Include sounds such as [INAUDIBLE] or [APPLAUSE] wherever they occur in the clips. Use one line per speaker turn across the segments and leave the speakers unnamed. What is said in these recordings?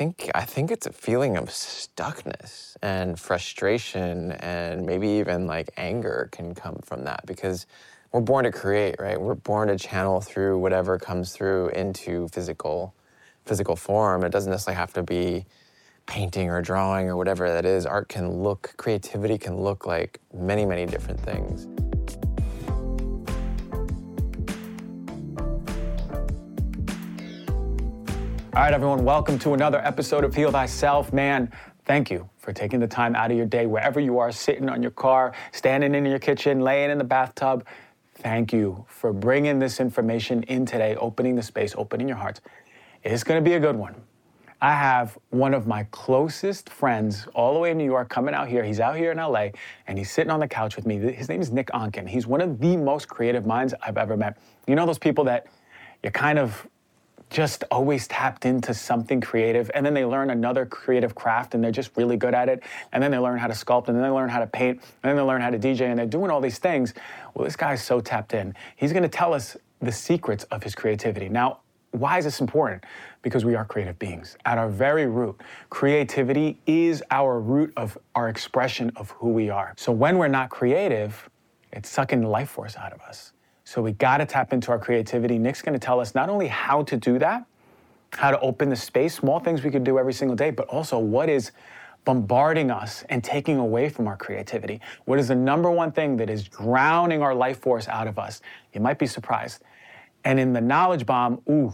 think I think it's a feeling of stuckness and frustration and maybe even like anger can come from that because we're born to create, right? We're born to channel through whatever comes through into physical physical form. It doesn't necessarily have to be painting or drawing or whatever that is. Art can look, creativity can look like many, many different things.
All right, everyone, welcome to another episode of Heal Thyself. Man, thank you for taking the time out of your day, wherever you are, sitting on your car, standing in your kitchen, laying in the bathtub. Thank you for bringing this information in today, opening the space, opening your hearts. It's going to be a good one. I have one of my closest friends all the way in New York coming out here. He's out here in LA and he's sitting on the couch with me. His name is Nick Onken. He's one of the most creative minds I've ever met. You know those people that you kind of just always tapped into something creative and then they learn another creative craft and they're just really good at it and then they learn how to sculpt and then they learn how to paint and then they learn how to DJ and they're doing all these things. Well, this guy's so tapped in. He's going to tell us the secrets of his creativity. Now, why is this important? Because we are creative beings. At our very root, creativity is our root of our expression of who we are. So when we're not creative, it's sucking the life force out of us. So we got to tap into our creativity. Nick's going to tell us not only how to do that, how to open the space, small things we could do every single day, but also what is bombarding us and taking away from our creativity. What is the number one thing that is drowning our life force out of us? You might be surprised. And in the knowledge bomb, ooh,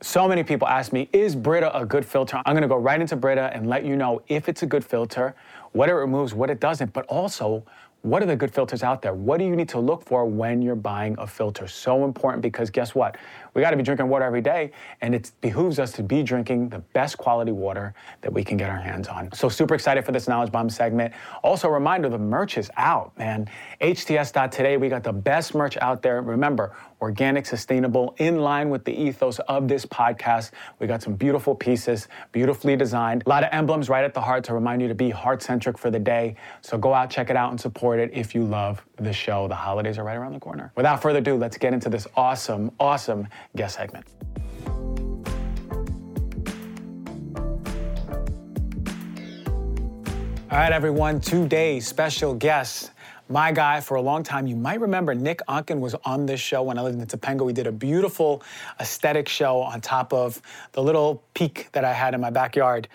so many people ask me, is Brita a good filter? I'm gonna go right into Brita and let you know if it's a good filter, what it removes, what it doesn't, but also what are the good filters out there? What do you need to look for when you're buying a filter? So important because guess what? We got to be drinking water every day, and it behooves us to be drinking the best quality water that we can get our hands on. So, super excited for this Knowledge Bomb segment. Also, a reminder the merch is out, man. HTS.today, we got the best merch out there. Remember, organic, sustainable, in line with the ethos of this podcast. We got some beautiful pieces, beautifully designed, a lot of emblems right at the heart to remind you to be heart centric for the day. So, go out, check it out, and support it if you love the show. The holidays are right around the corner. Without further ado, let's get into this awesome, awesome guest segment. All right, everyone, today's special guest, my guy for a long time. You might remember Nick Onken was on this show when I lived in Topanga. We did a beautiful aesthetic show on top of the little peak that I had in my backyard.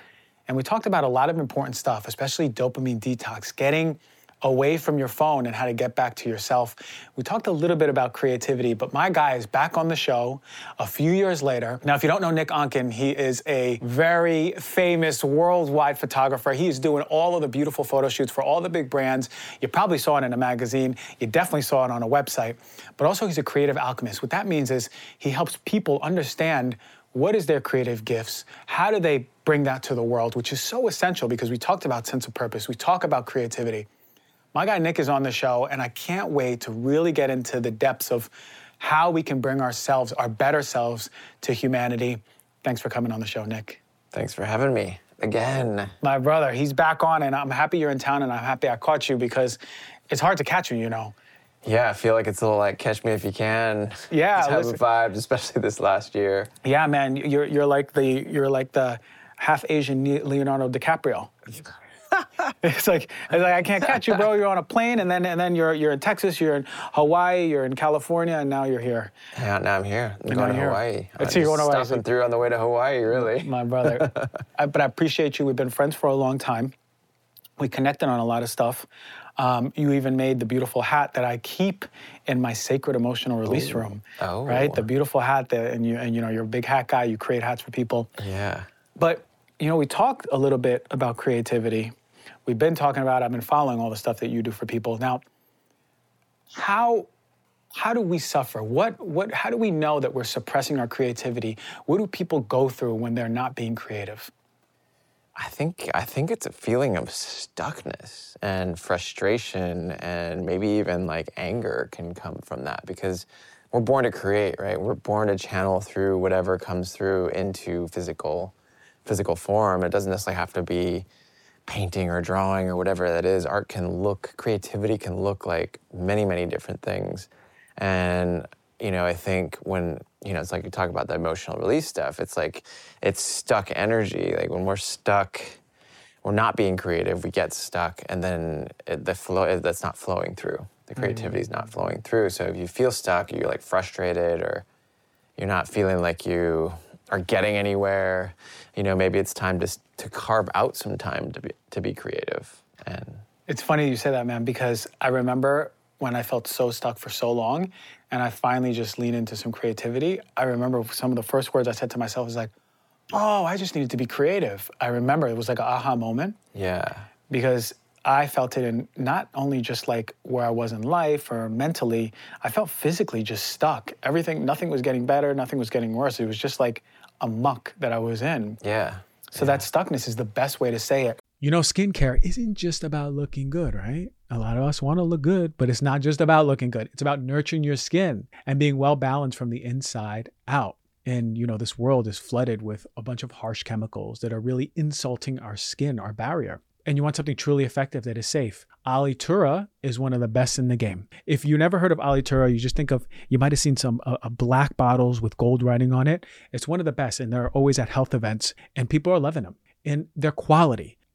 And we talked about a lot of important stuff, especially dopamine detox, getting away from your phone and how to get back to yourself. We talked a little bit about creativity, but my guy is back on the show a few years later. Now, if you don't know Nick Onken, he is a very famous worldwide photographer. He is doing all of the beautiful photo shoots for all the big brands. You probably saw it in a magazine, you definitely saw it on a website, but also he's a creative alchemist. What that means is he helps people understand what is their creative gifts how do they bring that to the world which is so essential because we talked about sense of purpose we talk about creativity my guy Nick is on the show, and I can't wait to really get into the depths of how we can bring ourselves, our better selves, to humanity. Thanks for coming on the show, Nick.
Thanks for having me again.
My brother, he's back on, and I'm happy you're in town, and I'm happy I caught you because it's hard to catch you, you know.
Yeah, I feel like it's a little like catch me if you can.
Yeah,
type of vibe, especially this last year.
Yeah, man, you're you're like the you're like the half Asian Leonardo DiCaprio. [LAUGHS] it's like it's like I can't catch you, bro. You're on a plane, and then and then you're you're in Texas, you're in Hawaii, you're in California, and now you're here.
Yeah, now I'm here. I'm going to
here.
Hawaii.
It's you're going to Hawaii.
Stopping through on the way to Hawaii, really.
My brother. [LAUGHS] I, but I appreciate you. We've been friends for a long time. We connected on a lot of stuff. Um, you even made the beautiful hat that I keep in my sacred emotional release
Ooh.
room.
Oh.
Right, the beautiful hat that, and you and you know you're a big hat guy. You create hats for people.
Yeah.
But you know, we talked a little bit about creativity we've been talking about. I've been following all the stuff that you do for people. Now, how how do we suffer? What what how do we know that we're suppressing our creativity? What do people go through when they're not being creative?
I think I think it's a feeling of stuckness and frustration and maybe even like anger can come from that because we're born to create, right? We're born to channel through whatever comes through into physical physical form. It doesn't necessarily have to be painting or drawing or whatever that is, art can look, creativity can look like many, many different things. And you know, I think when, you know, it's like you talk about the emotional release stuff, it's like it's stuck energy. Like when we're stuck, we're not being creative, we get stuck, and then it, the flow that's not flowing through. The mm-hmm. creativity is not flowing through. So if you feel stuck, you're like frustrated, or you're not feeling like you are getting anywhere, you know, maybe it's time to to carve out some time to be to be creative. And
it's funny you say that, man, because I remember when I felt so stuck for so long, and I finally just leaned into some creativity. I remember some of the first words I said to myself was like, "Oh, I just needed to be creative." I remember it was like an aha moment.
Yeah.
Because I felt it in not only just like where I was in life or mentally, I felt physically just stuck. Everything, nothing was getting better, nothing was getting worse. It was just like a muck that I was in.
Yeah.
So
yeah.
that stuckness is the best way to say it.
You know, skincare isn't just about looking good, right? A lot of us want to look good, but it's not just about looking good. It's about nurturing your skin and being well balanced from the inside out. And, you know, this world is flooded with a bunch of harsh chemicals that are really insulting our skin, our barrier and you want something truly effective that is safe, Alitura is one of the best in the game. If you never heard of Alitura, you just think of you might have seen some uh, uh, black bottles with gold writing on it. It's one of the best, and they're always at health events, and people are loving them. And their quality.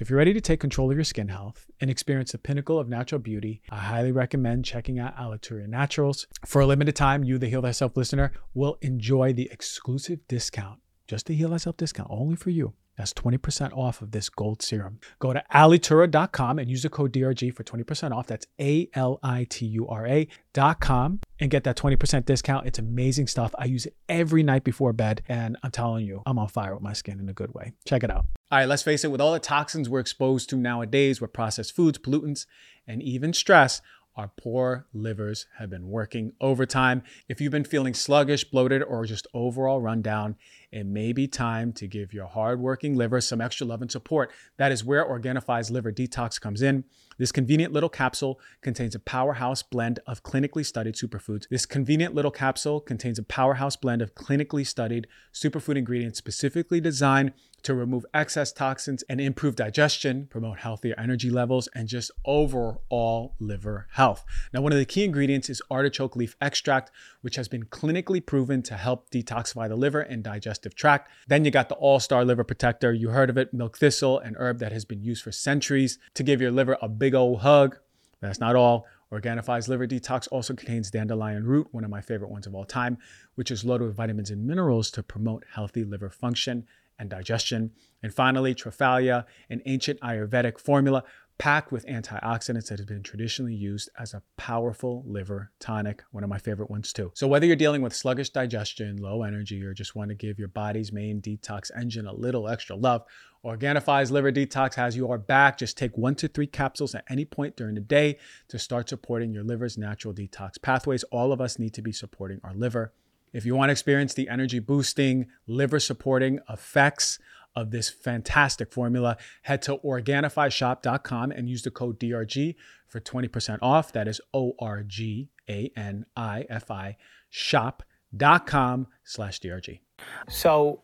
So, if you're ready to take control of your skin health and experience the pinnacle of natural beauty, I highly recommend checking out Alitura Naturals. For a limited time, you, the Heal Thyself listener, will enjoy the exclusive discount, just the Heal Thyself discount, only for you. That's 20% off of this gold serum. Go to alitura.com and use the code DRG for 20% off. That's A L I T U R A.com and get that 20% discount. It's amazing stuff. I use it every night before bed, and I'm telling you, I'm on fire with my skin in a good way. Check it out. All right, let's face it, with all the toxins we're exposed to nowadays with processed foods, pollutants, and even stress, our poor livers have been working overtime. If you've been feeling sluggish, bloated, or just overall run down, it may be time to give your hardworking liver some extra love and support. That is where Organifi's Liver Detox comes in. This convenient little capsule contains a powerhouse blend of clinically studied superfoods. This convenient little capsule contains a powerhouse blend of clinically studied superfood ingredients specifically designed to remove excess toxins and improve digestion, promote healthier energy levels, and just overall liver health. Now, one of the key ingredients is artichoke leaf extract, which has been clinically proven to help detoxify the liver and digestive tract. Then you got the All Star Liver Protector. You heard of it, milk thistle, an herb that has been used for centuries to give your liver a big old hug. That's not all. Organifi's Liver Detox also contains dandelion root, one of my favorite ones of all time, which is loaded with vitamins and minerals to promote healthy liver function and digestion. And finally, Triphala, an ancient Ayurvedic formula packed with antioxidants that has been traditionally used as a powerful liver tonic, one of my favorite ones too. So whether you're dealing with sluggish digestion, low energy, or just want to give your body's main detox engine a little extra love, Organifi's Liver Detox has your back. Just take one to three capsules at any point during the day to start supporting your liver's natural detox pathways. All of us need to be supporting our liver. If you want to experience the energy boosting, liver supporting effects of this fantastic formula, head to organifishop.com and use the code DRG for 20% off. That is O R G A N I F I shop.com slash DRG.
So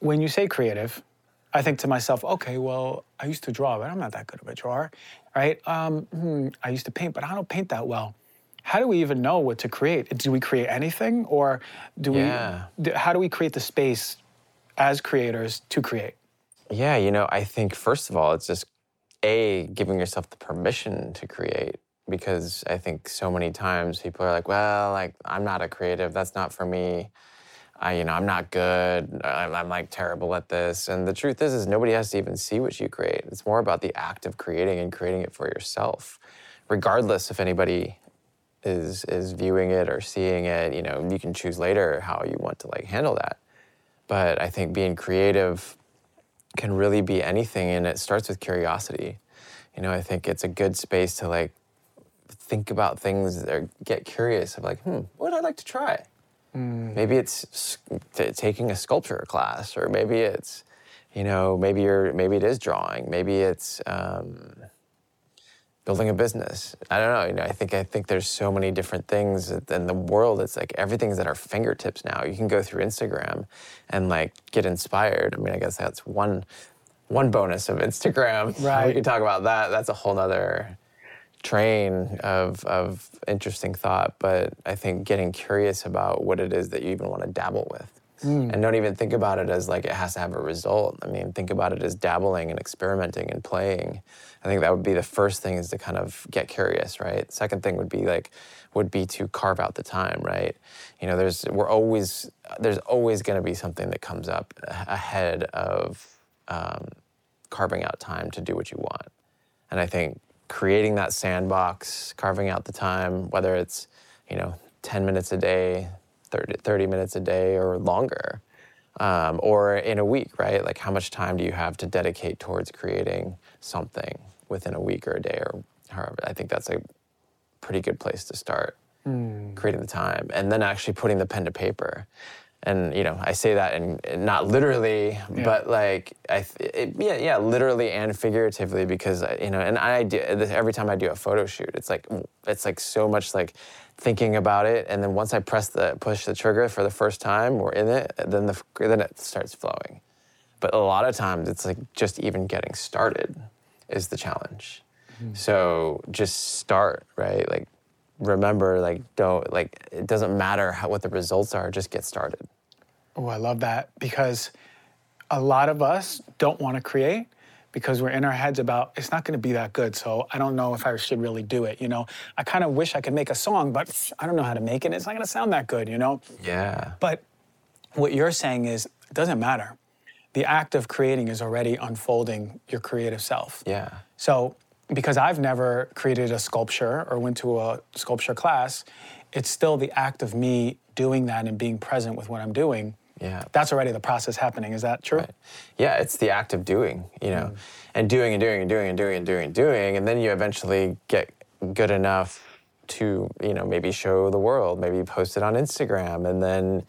when you say creative, I think to myself, okay, well, I used to draw, but I'm not that good of a drawer, right? Um, hmm, I used to paint, but I don't paint that well how do we even know what to create? Do we create anything, or do
yeah.
we? How do we create the space as creators to create?
Yeah, you know, I think first of all, it's just a giving yourself the permission to create because I think so many times people are like, well, like I'm not a creative. That's not for me. I, you know, I'm not good. I'm, I'm, like terrible at this. And the truth is, is nobody has to even see what you create. It's more about the act of creating and creating it for yourself, regardless if anybody is is viewing it or seeing it you know you can choose later how you want to like handle that but i think being creative can really be anything and it starts with curiosity You know, I think it's a good space to like think about things or get curious of like, hmm, what would I like to try? Maybe it's t- taking a sculpture class, or maybe it's, you know, maybe you're maybe it is drawing, maybe it's um, building a business. I don't know. You know, I think I think there's so many different things in the world. It's like everything's at our fingertips now. You can go through Instagram and like get inspired. I mean, I guess that's one one bonus of Instagram. [LAUGHS]
Right.
We could talk about that. That's a whole nother train of of interesting thought. But I think getting curious about what it is that you even want to dabble with. Hmm. And don't even think about it as like it has to have a result. I mean, think about it as dabbling and experimenting and playing. I think that would be the first thing is to kind of get curious, right? Second thing would be like would be to carve out the time, right? You know, there's we're always there's always going to be something that comes up ahead of um, carving out time to do what you want. And I think creating that sandbox, carving out the time, whether it's, you know, 10 minutes a day, 30, 30 minutes a day or longer, um, or in a week, right? Like how much time do you have to dedicate towards creating something within a week or a day or however? I think that's a pretty good place to start hmm. creating the time and then actually putting the pen to paper. And you know i say that in, in not literally but like i th- it, yeah yeah literally and figuratively because uh, you know and i do this every time i do a photo shoot it's like it's like so much like thinking about it. And then once i press the push the trigger for the first time we're in it then the then it starts flowing. But a lot of times it's like just even getting started is the challenge mm-hmm. so just start right like remember like don't like it doesn't matter how, what the results are just get started
Oh, I love that because a lot of us don't want to create because we're in our heads about it's not going to be that good. So I don't know if I should really do it. You know, I kind of wish I could make a song, but I don't know how to make it. It's not going to sound that good. You know,
yeah
but what you're saying is it doesn't matter. The act of creating is already unfolding your creative self.
yeah
So, because I've never created a sculpture or went to a sculpture class, it's still the act of me doing that and being present with what I'm doing.
Yeah.
That's already the process happening. Is that true?
Right. Yeah, it's the act of doing, you know, mm. and doing and doing and doing and doing and doing and doing, and then you eventually get good enough to, you know, maybe show the world, maybe post it on Instagram, and then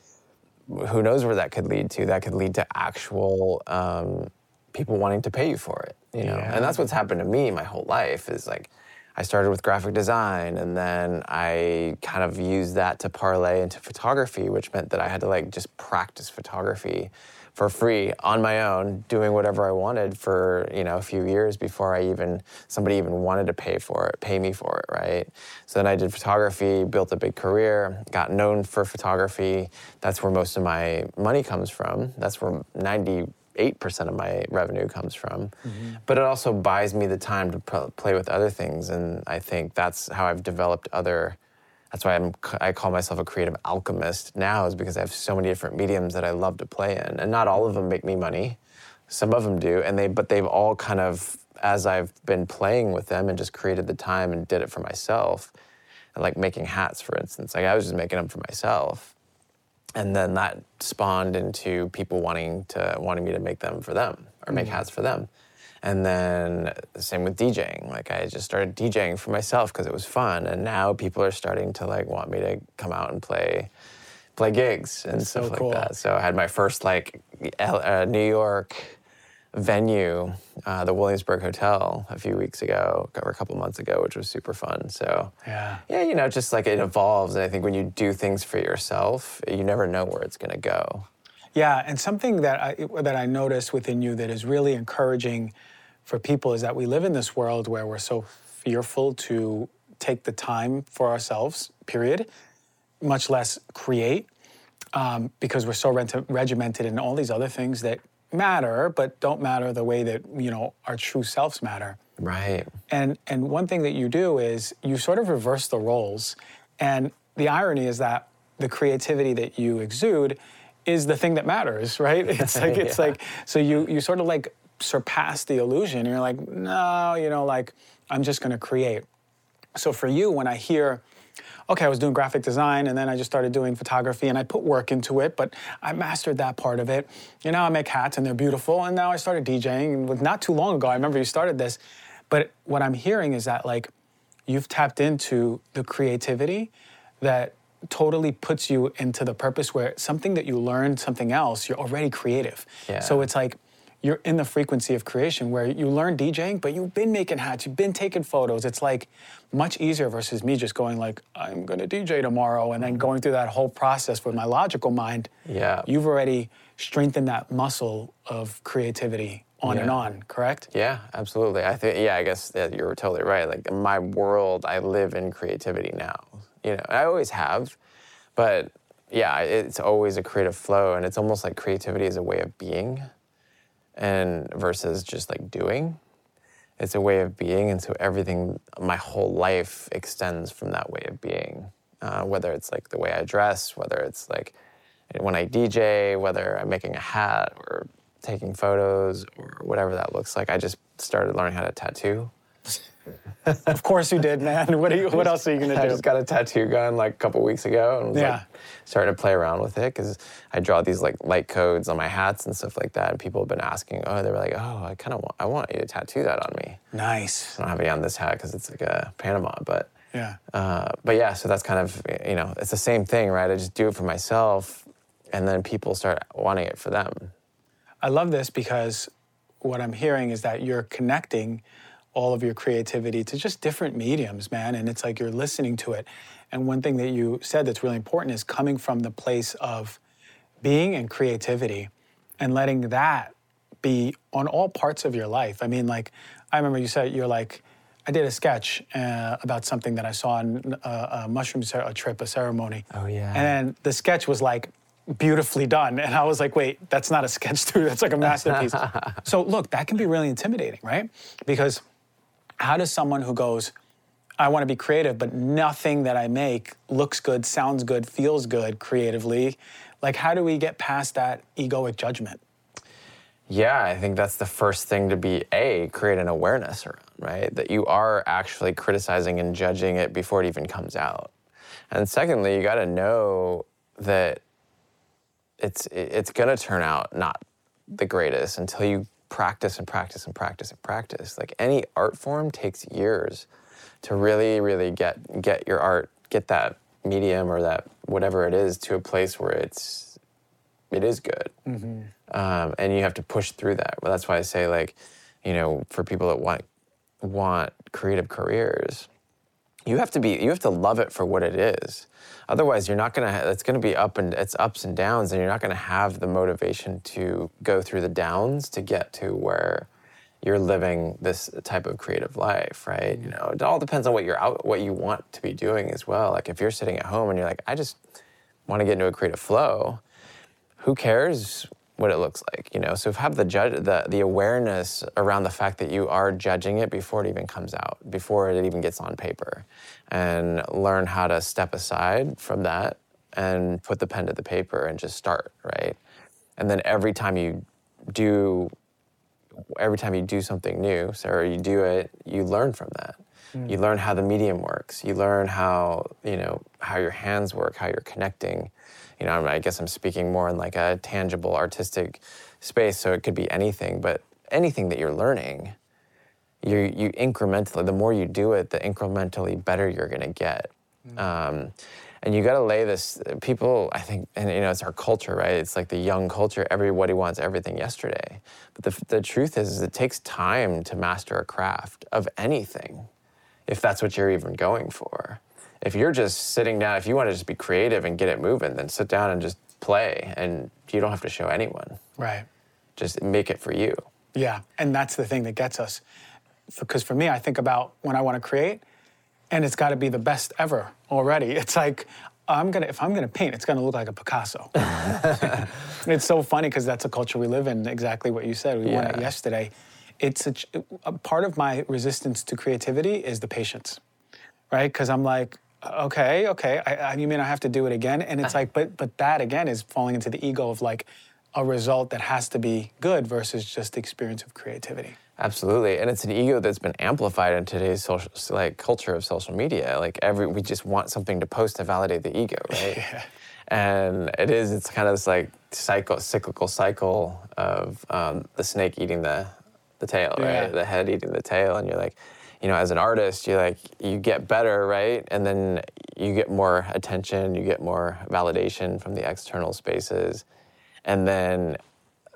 who knows where that could lead to? That could lead to actual um, people wanting to pay you for it, you know,
Yeah.
and that's what's happened to me my whole life. Is like. I started with graphic design and then I kind of used that to parlay into photography, which meant that I had to like just practice photography for free on my own, doing whatever I wanted for, you know, a few years before I even somebody even wanted to pay for it, pay me for it, right? So then I did photography, built a big career, got known for photography. That's where most of my money comes from. That's where 90 8% of my revenue comes from. Mm-hmm. But it also buys me the time to p- play with other things. And I think that's how I've developed other. That's why I'm, I call myself a creative alchemist now, is because I have so many different mediums that I love to play in. And not all of them make me money. Some of them do. And they, but they've all kind of, as I've been playing with them and just created the time and did it for myself, and like making hats, for instance, like I was just making them for myself and then that spawned into people wanting to wanting me to make them for them or make hmm. hats for them and then the same with DJing like I just started DJing for myself because it was fun and now people are starting to like want me to come out and play play gigs and
That's
stuff
so
like
cool.
that so I had my first like L- uh, New York venue uh, the Williamsburg Hotel a few weeks ago or a couple months ago which was super fun so
Yeah.
yeah, you know, just like it evolves. And I think when you do things for yourself, you never know where it's going to go.
Yeah, and something that I that I noticed within you that is really encouraging for people is that we live in this world where we're so fearful to take the time for ourselves. Period. Much less create, um, because we're so rent- regimented in all these other things that matter, but don't matter the way that you know our true selves matter.
Right.
And and one thing that you do is you sort of reverse the roles. And the irony is that the creativity that you exude is the thing that matters, right? [LAUGHS] It's like it's [LAUGHS]
Yeah.
like so you you sort of like surpass the illusion. You're like, no, you know, like I'm just gonna create. So for you, when I hear, okay, I was doing graphic design and then I just started doing photography and I put work into it, but I mastered that part of it. You know, I make hats and they're beautiful. And now I started DJing. And with- not too long ago, I remember you started this. But what I'm hearing is that like you've tapped into the creativity that totally puts you into the purpose where something that you learned something else you're already creative
Yeah.
so it's like you're in the frequency of creation where you learn DJing, but you've been making hats, you've been taking photos. It's like much easier versus me just going like, I'm gonna DJ tomorrow, and then mm-hmm. going through that whole process with my logical mind.
Yeah.
You've already strengthened that muscle of creativity on and on, correct?
Yeah, absolutely. I think yeah, I guess that you're totally right. Like in my world, I live in creativity now. You know, I always have, but yeah, it's always a creative flow, and it's almost like creativity is a way of being, and versus just like doing. It's a way of being, and so everything, my whole life extends from that way of being. Uh, whether it's like the way I dress, whether it's like when I DJ, whether I'm making a hat or taking photos or whatever that looks like. I just started learning how to tattoo.
Of course you did, man. What are you? What else are you gonna do?
I just got a tattoo gun like a couple weeks ago and was
Yeah.
like starting to play around with it because I draw these like light codes on my hats and stuff like that. And people have been asking, oh, they were like, oh, I kind of want, I want you to tattoo that on me.
nice.
I don't have it on this hat because it's like a Panama, but
Yeah.
uh, but yeah, so that's kind of you know it's the same thing, right? I just do it for myself, and then people start wanting it for them.
I love this because what I'm hearing is that you're connecting all of your creativity to just different mediums, man. And it's like you're listening to it. And one thing that you said that's really important is coming from the place of being and creativity and letting that be on all parts of your life. I mean, like, I remember you said you're like, I did a sketch uh, about something that I saw on uh, a mushroom cer- a trip, a ceremony.
Oh, yeah.
And then the sketch was like beautifully done, and I was like, wait, that's not a sketch, [LAUGHS] dude. That's like a masterpiece. [LAUGHS] so look, that can be really intimidating, right? Because how does someone who goes, I want to be creative, but nothing that I make looks good, sounds good, feels good creatively. Like, how do we get past that egoic judgment?
Yeah, I think that's the first thing to be a create an awareness around, right? That you are actually criticizing and judging it before it even comes out. And secondly, you got to know that it's it's going to turn out not the greatest until you practice and practice and practice and practice. Like any art form takes years to really really get get your art, get that medium or that whatever it is to a place where it's it is good um, and you have to push through that. Well, that's why I say like, you know, for people that want want creative careers, you have to be you have to love it for what it is. Otherwise, you're not gonna. Ha- it's gonna be up and it's ups and downs, and you're not gonna have the motivation to go through the downs to get to where you're living this type of creative life, right? You mm. know, it all depends on what you're out, what you want to be doing as well. Like if you're sitting at home and you're like, I just want to get into a creative flow, who cares what it looks like you know? So have the judge the, the awareness around the fact that you are judging it before it even comes out before it even gets on paper and learn how to step aside from that and put the pen to the paper and just start right? And then every time you do every time you do something new so or you do it you learn from that. Hmm. You learn how the medium works. You learn how you know how your hands work how you're connecting you know i guess i'm speaking more in like a tangible artistic space so it could be anything but anything that you're learning you you incrementally the more you do it the incrementally better you're going to get um, and you got to lay this people i think and you know it's our culture right? It's like the young culture everybody wants everything yesterday. But the, the truth is, is it takes time to master a craft of anything if that's what you're even going for if you're just sitting down if you want to just be creative and get it moving then sit down and just play and you don't have to show anyone
Right.
just make it for you
Yeah, and that's the thing that gets us. Because for me, I think about when I want to create, and it's got to be the best ever already. It's like I'm gonna if I'm gonna paint, it's gonna look like a Picasso. [LAUGHS] it's so funny because that's a culture we live in. Exactly what you said. We won it yesterday. It's a, a part of my resistance to creativity is the patience, right? Because I'm like, okay, okay, I, I, you mean I have to do it again? And it's like, but but that again is falling into the ego of like a result that has to be good versus just the experience of creativity.
Absolutely, and it's an ego that's been amplified in today's social like culture of social media. Like every, we just want something to post to validate the ego, [LAUGHS] right? yeah. And it is. It's kind of this like cycle, cyclical cycle of um, the snake eating the the tail,
Yeah.
right? The head eating the tail, and you're like, you know, as an artist, you like you get better, right? And then you get more attention, you get more validation from the external spaces, and then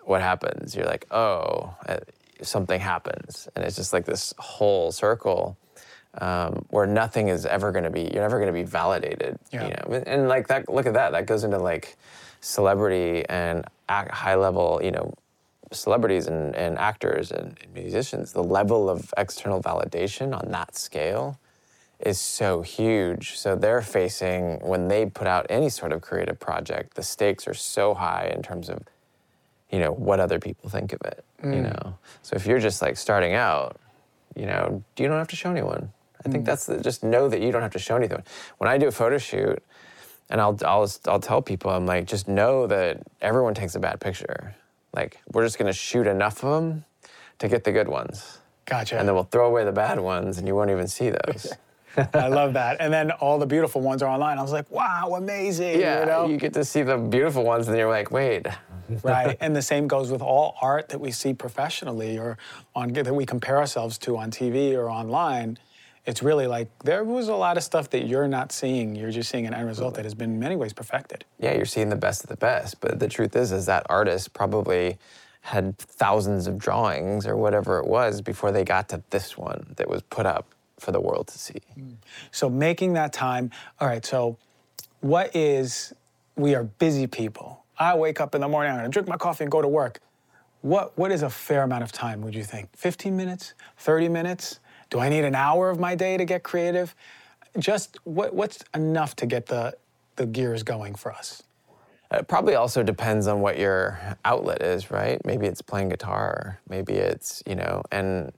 what happens? You're like, oh, uh, something happens, and it's just like this whole circle um, where nothing is ever going to be. You're never going to be validated.
Yeah.
You know, and like that. Look at that. That goes into like celebrity and high level. You know, celebrities and, and actors and, and musicians. The level of external validation on that scale is so huge. So they're facing when they put out any sort of creative project, the stakes are so high in terms of, you know, what other people think of it. You mm. know, so if you're just like starting out, you know, you don't have to show anyone. I think mm. that's the, just know that you don't have to show anything. When I do a photo shoot, and I'll, I'll I'll tell people I'm like just know that everyone takes a bad picture. Like we're just gonna shoot enough of them to get the good ones,
Gotcha.
and then we'll throw away the bad ones, and you won't even see those. [LAUGHS]
I love that. And then all the beautiful ones are online. I was like, wow, amazing.
yeah,
You know?
you get to see the beautiful ones, and you're like, wait,
right. [LAUGHS] And the same goes with all art that we see professionally or on that we compare ourselves to on TV or online. It's really like there was a lot of stuff that you're not seeing. You're just seeing an end result that has been in many ways perfected.
yeah, you're seeing the best of the best. But the truth is, is that artist probably had thousands of drawings or whatever it was before they got to this one that was put up for the world to see. Mm.
So making that time. All right. So, what is? We are busy people. I wake up in the morning. I'm gonna drink my coffee and go to work. What What is a fair amount of time? Would you think? 15 minutes? 30 minutes? Do I need an hour of my day to get creative? Just what What's enough to get the the gears going for us?
It probably also depends on what your outlet is, right? Maybe it's playing guitar, maybe it's, you know, and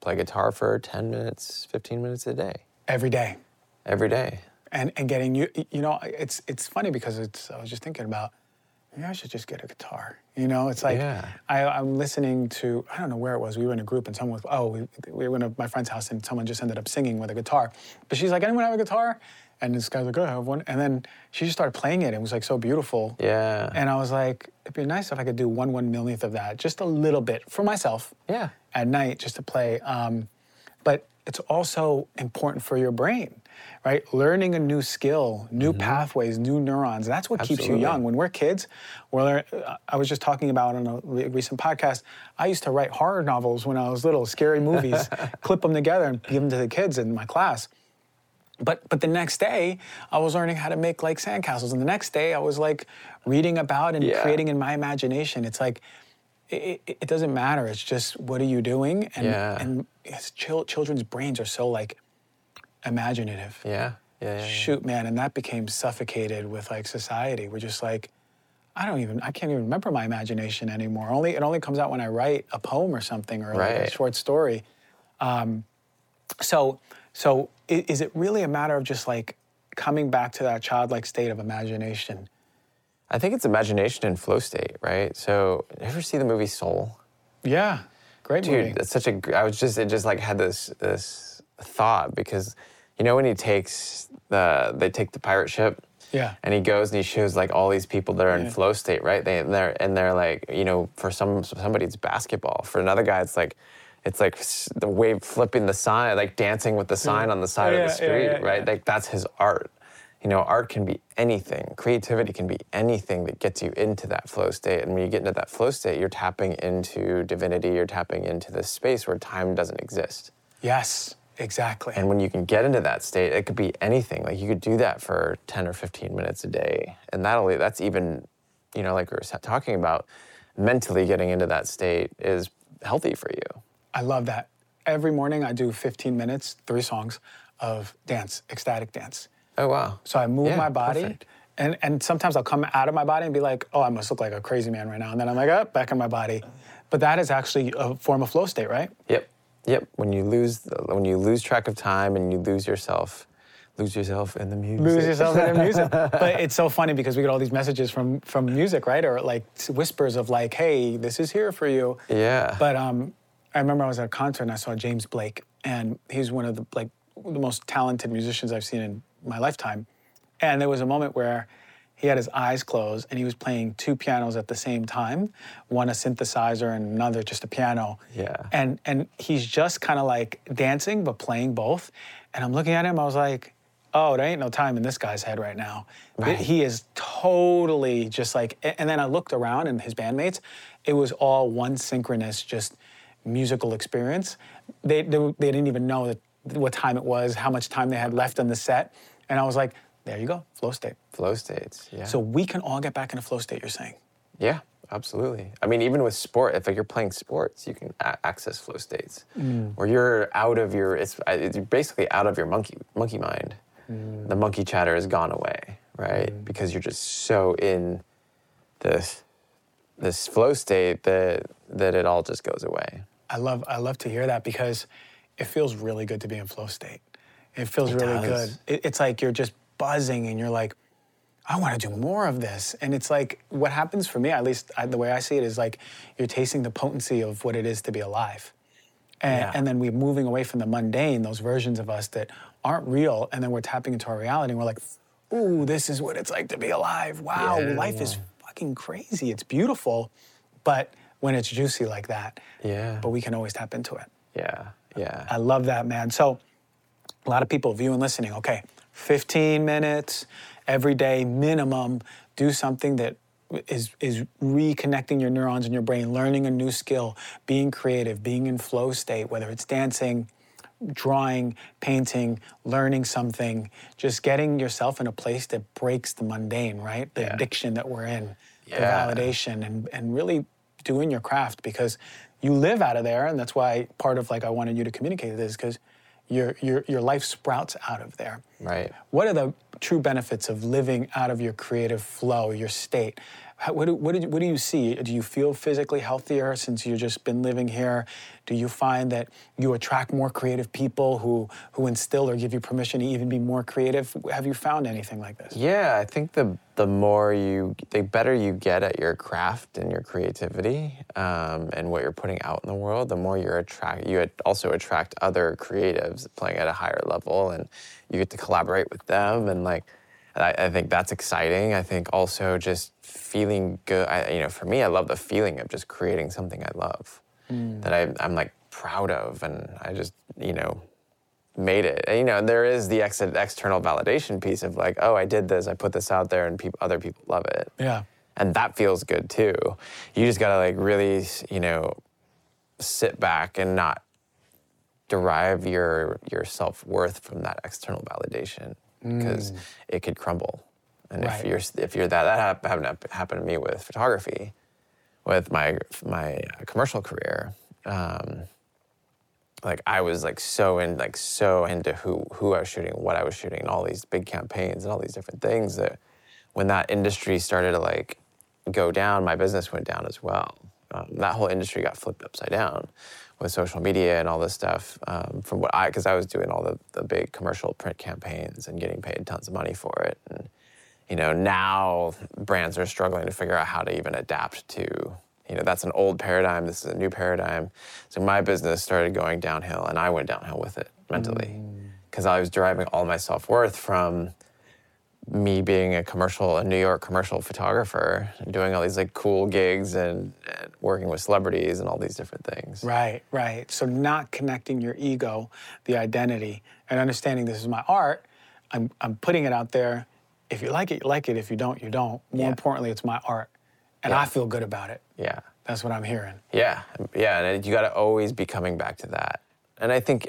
play guitar for 10 minutes, 15 minutes a day,
Every day.
every day.
and and getting you you know it's it's funny because it's I was just thinking about maybe I should just get a guitar you know it's like
Yeah.
I, I'm listening to I don't know where it was we were in a group and someone was oh we, we went to my friend's house and someone just ended up singing with a guitar but she's like anyone have a guitar and this guy's like oh, I have one and then she just started playing it and it was like so beautiful
Yeah.
and I was like it'd be nice if I could do one one millionth of that just a little bit for myself
Yeah.
at night just to play. Um, but it's also important for your brain, right? Learning a new skill, new pathways, new neurons. That's what keeps you
Mm-hmm.
Young. When we're kids, we're, uh, I was just talking about on a recent podcast, I used to write horror novels when I was little, scary movies, [LAUGHS] clip them together and give them to the kids in my class. But but the next day, I was learning how to make like sandcastles, and the next day, I was like reading about and
Yeah.
creating in my imagination. It's like it, it, it doesn't matter. It's just what are you doing? And
Yeah.
and it's chil- children's brains are so like imaginative.
Yeah. Yeah. yeah, yeah.
Shoot, man, and that became suffocated with like society. We're just like, I don't even, I can't even remember my imagination anymore. Only it only comes out when I write a poem or something or like a short story. Um, so, so is it really a matter of just like coming back to that childlike state of imagination?
I think it's imagination and flow state, right? So, ever see the movie Soul?
Yeah, great
Dude,
movie.
Dude, it's such a. I was just. It just like had this this thought because, you know, when he takes the they take the pirate ship.
Yeah.
And he goes and he shows like all these people that are in
Yeah.
flow state, right? They they're and they're like, you know, for some somebody it's basketball. For another guy, it's like. It's like the wave flipping the sign, like dancing with the sign on the side
Yeah,
of the
yeah,
street,
yeah,
right?
yeah.
Like that's his art. You know, art can be anything. Creativity can be anything that gets you into that flow state. And when you get into that flow state, you're tapping into divinity. You're tapping into this space where time doesn't exist.
yes, exactly.
And when you can get into that state, it could be anything. Like you could do that for 10 or 15 minutes a day. And that'll that's even, you know, like we were talking about, mentally getting into that state is healthy for you.
I love that. Every morning I do 15 minutes, three songs of dance, ecstatic dance.
Oh wow.
So I move
Yeah,
my body.
perfect.
And, and sometimes I'll come out of my body and be like, oh, I must look like a crazy man right now. And then I'm like, oh, back in my body. But that is actually a form of flow state, right?
Yep. Yep. When you lose the, when you lose track of time and you lose yourself, lose yourself in the music.
Lose yourself in the music. [LAUGHS] But it's so funny because we get all these messages from from music, right? Or like whispers of like, hey, this is here for you.
Yeah.
But um, I remember I was at a concert and I saw James Blake, and he's one of the like the most talented musicians I've seen in my lifetime. And there was a moment where he had his eyes closed and he was playing two pianos at the same time, one a synthesizer and another just a piano.
Yeah.
And and he's just kind of like dancing but playing both. And I'm looking at him, I was like, oh, there ain't no time in this guy's head right now.
Right.
He is totally just like and then I looked around and his bandmates, it was all one synchronous just musical experience. They they, they didn't even know that what time it was, how much time they had left on the set. And I was like, there you go, flow state.
Flow states. Yeah.
So we can all get back into flow state, you're saying?
Yeah, absolutely. I mean, even with sport, if like you're playing sports, you can a- access flow states mm. where you're out of your. It's, it's basically out of your monkey monkey mind. Mm. The monkey chatter has gone away, right? Mm. Because you're just so in this this flow state that that it all just goes away.
I love I love to hear that because it feels really good to be in flow state. It feels really
does.
good. It, it's like you're just buzzing and you're like, I want to do more of this. And it's like what happens for me, at least I, the way I see it, is like you're tasting the potency of what it is to be alive. And,
Yeah.
and then we're moving away from the mundane, those versions of us that aren't real, and then we're tapping into our reality. And we're like, ooh, this is what it's like to be alive. Wow,
Yeah,
life is fucking crazy. It's beautiful, but when it's juicy like that,
Yeah.
but we can always tap into it.
Yeah. Yeah.
I love that, man. So, a lot of people view and listening, okay, 15 minutes every day minimum, do something that is, is reconnecting your neurons in your brain, learning a new skill, being creative, being in flow state, whether it's dancing, drawing, painting, learning something, just getting yourself in a place that breaks the mundane, right? The
Yeah.
addiction that we're in, the validation, and, and really doing your craft because you live out of there. And that's why part of like I wanted you to communicate this because your, your, your life sprouts out of there.
Right.
What are the true benefits of living out of your creative flow, your state? What, do, what, you, what do you see? Do you feel physically healthier since you've just been living here? Do you find that you attract more creative people who, who instill or give you permission to even be more creative? Have you found anything like this?
Yeah, I think the the more you, the better you get at your craft and your creativity, um, and what you're putting out in the world, the more you're attract. You also attract other creatives playing at a higher level, and you get to collaborate with them. And like, I, I think that's exciting. I think also just feeling good. I, you know, for me, I love the feeling of just creating something I love, mm. that I, I'm like proud of, and I just you know made it. And, you know, there is the ex- external validation piece of like, oh, I did this, I put this out there, and other people love it.
Yeah.
And that feels good too. You just gotta like really, you know, sit back and not derive your your self worth from that external validation because it could crumble. And
Right.
if you're if you're that that happened happened to me with photography, with my my commercial career. Um, like I was like so in like so into who who I was shooting, what I was shooting, and all these big campaigns and all these different things that when that industry started to like go down, my business went down as well. Um, that whole industry got flipped upside down with social media and all this stuff. Um, from what I, because I was doing all the the big commercial print campaigns and getting paid tons of money for it, and you know now brands are struggling to figure out how to even adapt to you know that's an old paradigm this is a new paradigm. So my business started going downhill and i went downhill with it mentally. Because i was deriving all my self-worth from me being a commercial a new york commercial photographer doing all these like cool gigs and, and working with celebrities and all these different things
Right, right. So not connecting your ego, the identity, and understanding this is my art. I'm, I'm putting it out there. If you like it, you like it. If you don't, you don't. More
Yeah.
importantly, it's my art, and
Yeah.
I feel good about it.
yeah
That's what I'm hearing.
Yeah, yeah, and you got to always be coming back to that. And I think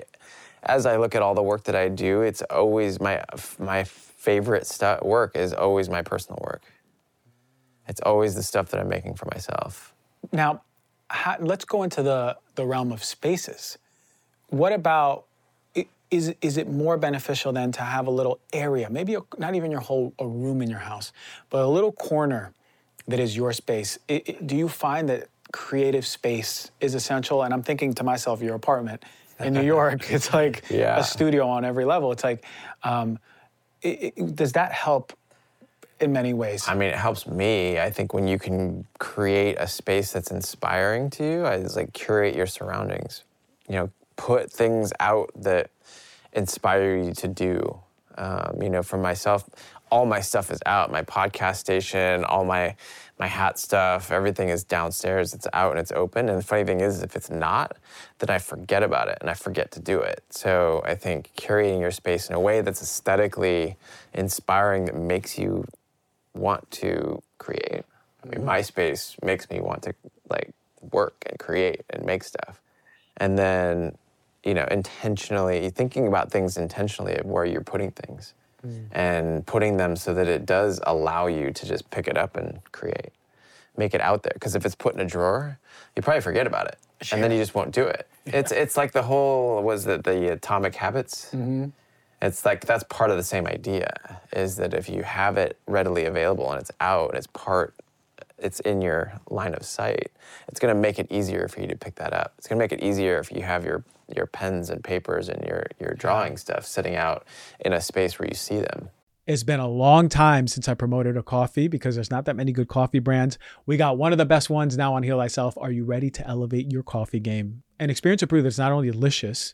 as I look at all the work that I do, it's always my my favorite stu- work is always my personal work. It's always the stuff that I'm making for myself.
Now, how, let's go into the, the realm of spaces. What about is is it more beneficial then to have a little area, maybe a, not even your whole a room in your house, but a little corner that is your space? I- I- do you find that creative space is essential? And I'm thinking to myself, your apartment in New [LAUGHS] York, it's like
Yeah.
a studio on every level. It's like, um, i i does that help in many ways?
I mean, it helps me. I think when you can create a space that's inspiring to you, I like curate your surroundings. You know, put things out that inspire you to do. Um, you know, for myself, all my stuff is out. My podcast station, all my my hat stuff, everything is downstairs. It's out and it's open. And the funny thing is, if it's not, then I forget about it and I forget to do it. So I think curating your space in a way that's aesthetically inspiring that makes you want to create. I mean, mm-hmm. my space makes me want to like work and create and make stuff. And then, you know, intentionally thinking about things intentionally of where you're putting things Mm. and putting them so that it does allow you to just pick it up and create, make it out there. Because if it's put in a drawer, you probably forget about it, and then you just won't do it. It's it's like the whole was it the Atomic Habits? Mm-hmm. It's like that's part of the same idea. Is that if you have it readily available and it's out and it's part, it's in your line of sight. It's going to make it easier for you to pick that up. It's going to make it easier if you have your your pens and papers and your your drawing stuff sitting out in a space where you see them.
It's been a long time since I promoted a coffee because there's not that many good coffee brands. We got one of the best ones now on Heal Thyself. Are you ready to elevate your coffee game? And experience to prove that it's not only delicious,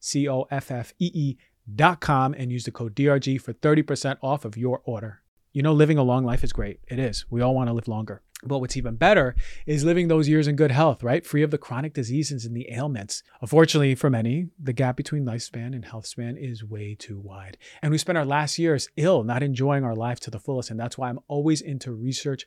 C O F F E E dot com and use the code DRG for 30% off of your order. You know, living a long life is great. It is. We all want to live longer. But what's even better is living those years in good health, right? Free of the chronic diseases and the ailments. Unfortunately, for many, the gap between lifespan and health span is way too wide. And we spend our last years ill, not enjoying our life to the fullest. And that's why I'm always into research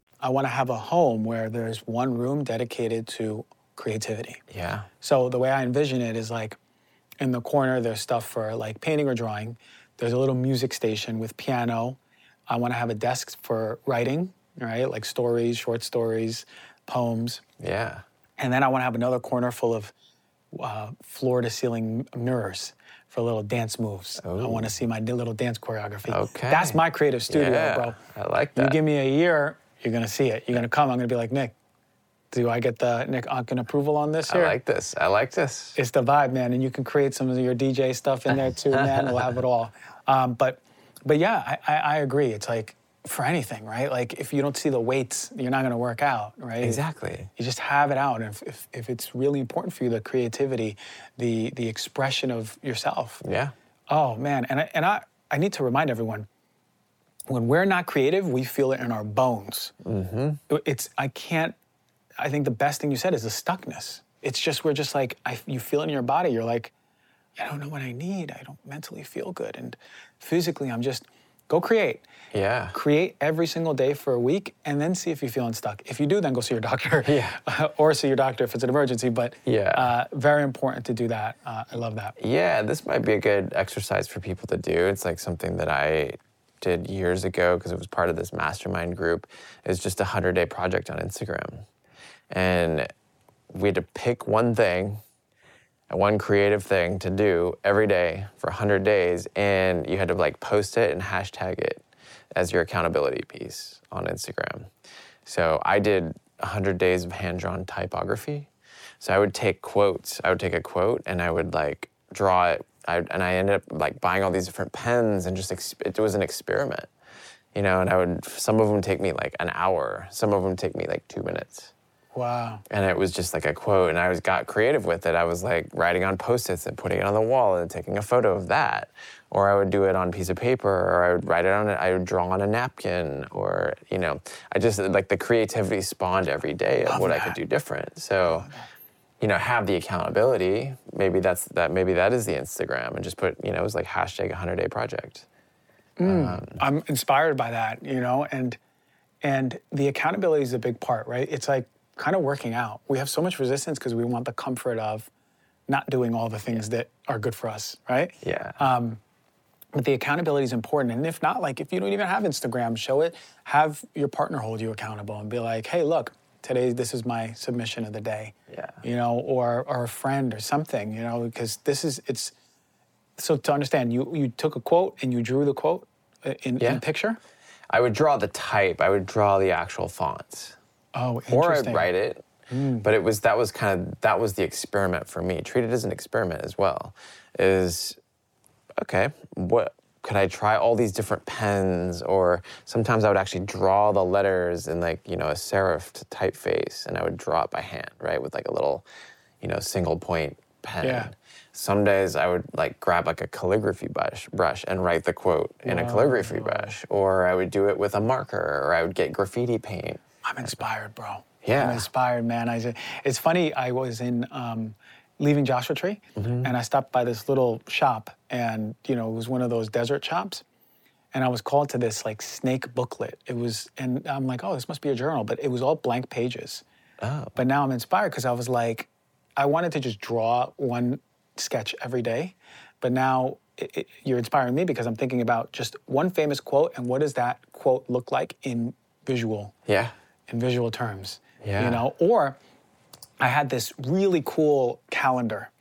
I want to have a home where there's one room dedicated to creativity.
Yeah.
So the way I envision it is like in the corner, there's stuff for like painting or drawing. There's a little music station with piano,
I want to have a desk for writing, right? Like stories, short stories, poems.
Yeah.
And then I want to have another corner full of uh, floor to ceiling mirrors for little dance moves. I want to see my little dance choreography.
Okay.
That's my creative studio,
yeah.
bro.
I like that.
You give me a year, you're gonna see it. You're gonna come. I'm gonna be like Nick. Do I get the Nick Onken approval on this
I like this. I like this.
it's the vibe, man, and you can create some of your DJ stuff in there too, man. We'll have it all. [LAUGHS] Um, but, but yeah, I, I, I agree. It's like for anything, right? Like if you don't see the weights, you're not gonna work out, right?
Exactly.
You just have it out, and if, if, if it's really important for you, the creativity, the the expression of yourself.
Yeah.
Oh man, and I, and I I need to remind everyone. When we're not creative, we feel it in our bones. Mm-hmm. It's I can't. I think the best thing you said is the stuckness. It's just we're just like I, you feel it in your body. You're like, I don't know what I need. I don't mentally feel good, and physically, I'm just go create.
Yeah.
Create every single day for a week, and then see if you're feeling stuck. If you do, then go see your doctor. [LAUGHS]
Yeah. [LAUGHS]
or see your doctor if it's an emergency. But
Yeah.
uh, very important to do that. Uh, I love that.
Yeah, this might be a good exercise for people to do. It's like something that I years ago because it was part of this mastermind group. It's just a 100 day project on Instagram. And we had to pick one thing, one creative thing to do every day for 100 days. And you had to like post it and hashtag it as your accountability piece on Instagram. So I did 100 days of hand drawn typography. So I would take quotes. I would take a quote and I would like draw it. I, and I ended up like buying all these different pens and just ex- it was an experiment, you know. And I would some of them take me like an hour. Some of them take me like two minutes.
Wow.
And it was just like a quote, and I was got creative with it. I was like writing on post-its and putting it on the wall and taking a photo of that, or I would do it on a piece of paper, or I would write it on it. I would draw on a napkin, or you know, I just like the creativity spawned every day of
Love
what I could do different. So, you know, have the accountability. Maybe that's that. Maybe that is the Instagram, and just put you know, it was like hashtag 100 day project. Mm.
Um, I'm inspired by that, you know, and and the accountability is a big part, right? It's like kind of working out. We have so much resistance because we want the comfort of not doing all the things that are good for us, right?
Yeah.
Um, but the accountability is important. And if not, like if you don't even have Instagram, show it. Have your partner hold you accountable and be like, hey, look, today this is my submission of the day.
Yeah.
You know, or or a friend or something, you know, because this is it's so to understand, you you took a quote and you drew the quote uh, in,
Yeah.
in picture?
I would draw the type. I would draw the actual fonts.
Oh,
or I'd write it. But it was that was kind of that was the experiment for me. Treat it as an experiment as well. Is okay. What could I try all these different pens? Or sometimes I would actually draw the letters in like you know a serif typeface, and I would draw it by hand, right, with like a little, you know, single point pen.
Yeah.
Some days I would like grab like a calligraphy brush, brush and write the quote in a calligraphy brush, or I would do it with a marker, or I would get graffiti paint.
I'm inspired, bro.
Yeah.
I'm inspired, man. I, it's funny, I was in um, leaving Joshua Tree
Mm-hmm.
and I stopped by this little shop and, you know, it was one of those desert shops. And I was called to this like snake booklet. It was, and I'm like, oh, this must be a journal, but it was all blank pages.
Oh.
But now I'm inspired because I was like, I wanted to just draw one sketch every day. But now it, it, you're inspiring me because I'm thinking about just one famous quote and what does that quote look like in visual
Yeah.
in visual terms.
Yeah.
You know, or I had this really cool calendar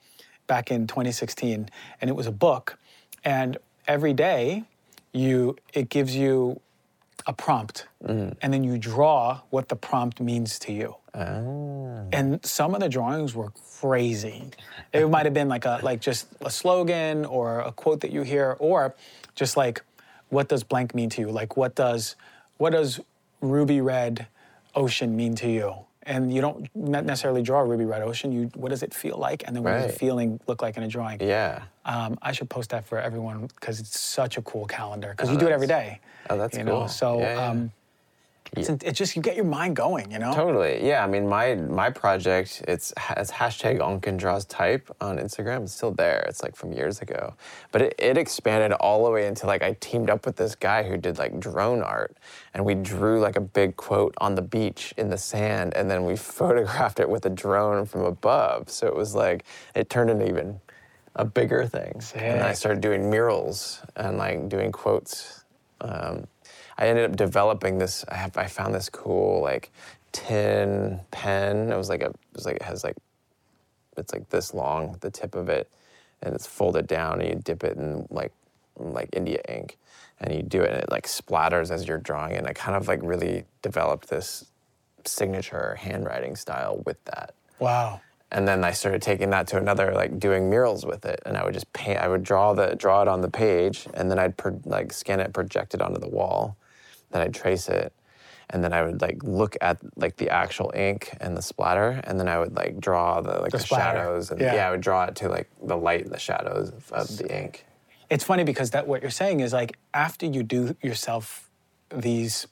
back in 2016, and it was a book, and every day you it gives you a prompt, mm. and then you draw what the prompt means to you. Ah. And some of the drawings were crazy. It might have been like a like just a slogan or a quote that you hear, or just like, what does blank mean to you? Like what does what does ruby red ocean mean to you? And you don't not necessarily draw a ruby red ocean. You what does it feel like? And then what does
Right.
the feeling look like in a drawing?
Yeah.
Um, I should post that for everyone because it's such a cool calendar. Because you do it every day.
oh, that's
you know?
cool.
So
Yeah, yeah.
Um, it's, it's just you get your mind going. You know.
Totally. Yeah. I mean, my my project it's has hashtag Onken draws type on Instagram. It's still there. It's like from years ago, but it, it expanded all the way into like I teamed up with this guy who did like drone art, and we drew like a big quote on the beach in the sand, and then we [LAUGHS] photographed it with a drone from above. So it was like it turned into even a bigger thing. And I started doing murals and like doing quotes. Um, I ended up developing this. I have I found this cool like tin pen. It was like a it was like it has like it's like this long the tip of it, and it's folded down and you dip it in like like India ink, and you do it and it like splatters as you're drawing. And I kind of like really developed this signature handwriting style with that
Wow.
and then I started taking that to another, like doing murals with it, and I would just paint. I would draw the draw it on the page, and then I'd pro- like scan it, project it onto the wall, then I'd trace it, and then I would like look at like the actual ink and the splatter, and then I would like draw the like
The
the, shadows, and
Yeah.
yeah. I would draw it to like the light and the shadows of, of the ink.
It's funny because that what you're saying is like after you do yourself these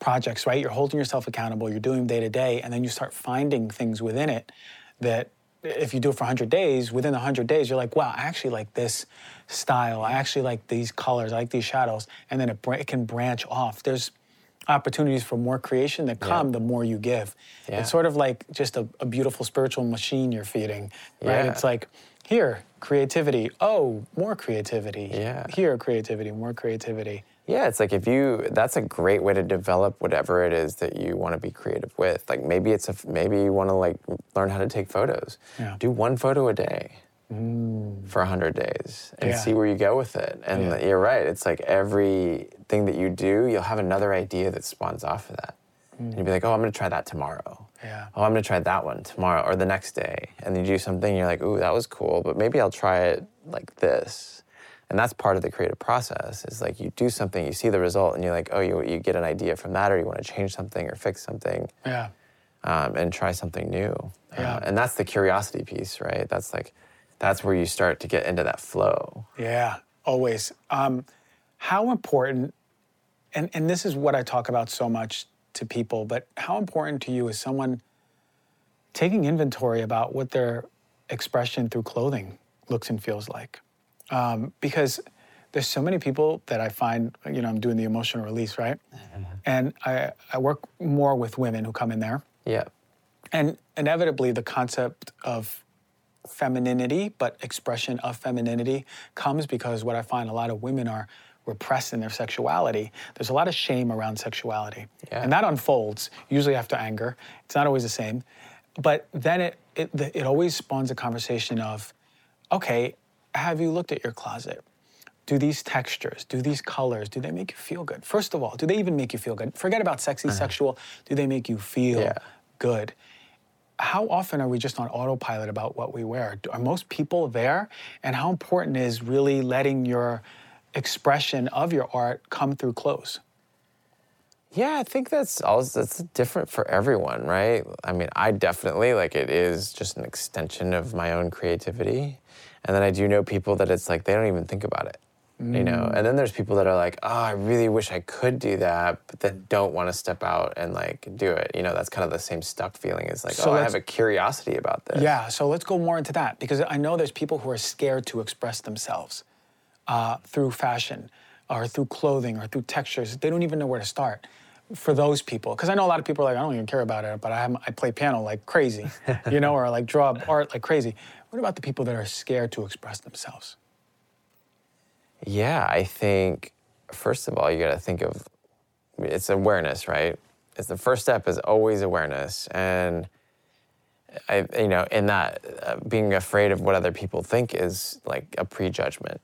projects, right? You're holding yourself accountable, you're doing day to day, and then you start finding things within it that if you do it for 100 days, within the 100 days, you're like, wow, I actually like this style. I actually like these colors. I like these shadows. And then it, br- it can branch off. There's opportunities for more creation that come the more you give.
Yeah.
It's sort of like just a, a beautiful spiritual machine you're feeding, right?
Yeah.
It's like, here, creativity. Oh, more creativity.
Yeah.
Here, creativity, more creativity.
Yeah, it's like if you that's a great way to develop whatever it is that you want to be creative with. Like maybe it's a maybe you want to like learn how to take photos.
Yeah.
Do one photo a day for 100 days and
Yeah.
see where you go with it. And
Yeah.
you're right, it's like everything that you do, you'll have another idea that spawns off of that. And you'll be like, "Oh, I'm going to try that tomorrow."
Yeah.
Oh, I'm going to try that one tomorrow or the next day. And you do something you're like, "Ooh, that was cool, but maybe I'll try it like this." And that's part of the creative process. Is like you do something, you see the result, and you're like, oh, you, you get an idea from that, or you want to change something or fix something,
Yeah.
um, and try something new.
Yeah.
Uh, and that's the curiosity piece, right? That's like, that's where you start to get into that flow.
Yeah, always. Um, how important, and, and this is what I talk about so much to people, but how important to you is someone taking inventory about what their expression through clothing looks and feels like? Um, because there's so many people that I find, you know, I'm doing the emotional release, right? And I, I work more with women who come in there.
Yeah.
And inevitably, the concept of femininity, but expression of femininity comes because what I find a lot of women are repressed in their sexuality. There's a lot of shame around sexuality.
Yeah.
And that unfolds usually after anger. It's not always the same. But then it, it, it always spawns a conversation of, okay, have you looked at your closet? Do these textures, do these colors, do they make you feel good? First of all, do they even make you feel good? Forget about sexy, uh-huh. sexual. Do they make you feel
Yeah.
good? How often are we just on autopilot about what we wear? Are most people there? And how important is really letting your expression of your art come through clothes?
Yeah, I think that's also that's different for everyone, right? I mean, I definitely like it is just an extension of my own creativity. And then I do know people that it's like they don't even think about it. You know, and then there's people that are like, "Oh, I really wish I could do that," but then don't want to step out and like do it. You know, that's kind of the same stuck feeling. It's like,
So
"Oh, I have a curiosity about this."
Yeah, so let's go more into that because I know there's people who are scared to express themselves uh, through fashion or through clothing or through textures. They don't even know where to start. For those people, because I know a lot of people are like, I don't even care about it, but I, have, I play piano like crazy, [LAUGHS] you know, or like draw art like crazy. What about the people that are scared to express themselves?
Yeah, I think first of all, you got to think of it's awareness, right? It's the first step is always awareness, and I, you know, in that uh, being afraid of what other people think is like a prejudgment.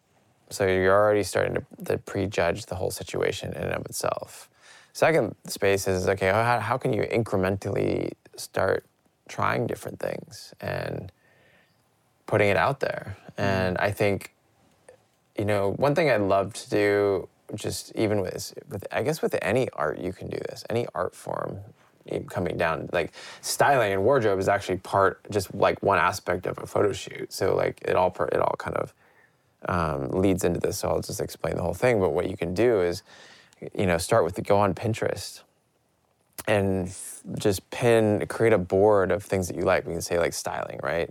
So you're already starting to, to prejudge the whole situation in and of itself. Second space is okay. How, how can you incrementally start trying different things and putting it out there? And I think you know, one thing I love to do, just even with, with I guess with any art, you can do this. Any art form, coming down like styling and wardrobe is actually part, just like one aspect of a photo shoot. So like it all, it all kind of um, leads into this. So I'll just explain the whole thing. But what you can do is, you know, start with the go on Pinterest and just pin, create a board of things that you like. We can say like styling, right?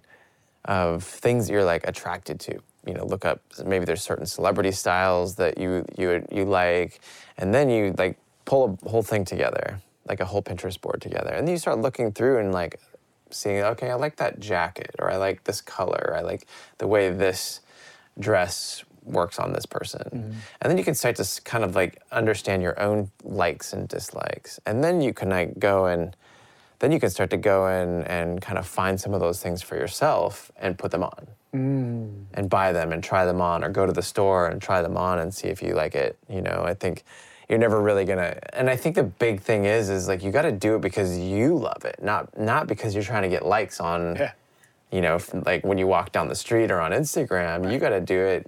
Of things that you're like attracted to. You know, look up maybe there's certain celebrity styles that you you you like, and then you like pull a whole thing together, like a whole Pinterest board together, and then you start looking through and like seeing, okay, I like that jacket, or I like this color, or I like the way this dress works on this person. Mm-hmm. And then you can start to kind of like understand your own likes and dislikes. And then you can like go and then you can start to go in and kind of find some of those things for yourself and put them on Mm. and buy them and try them on or go to the store and try them on and see if you like it you know? I think you're never really gonna and i think the big thing is is like you got to do it because you love it not not because you're trying to get likes on
Yeah.
you know like when you walk down the street or on instagram you got to do it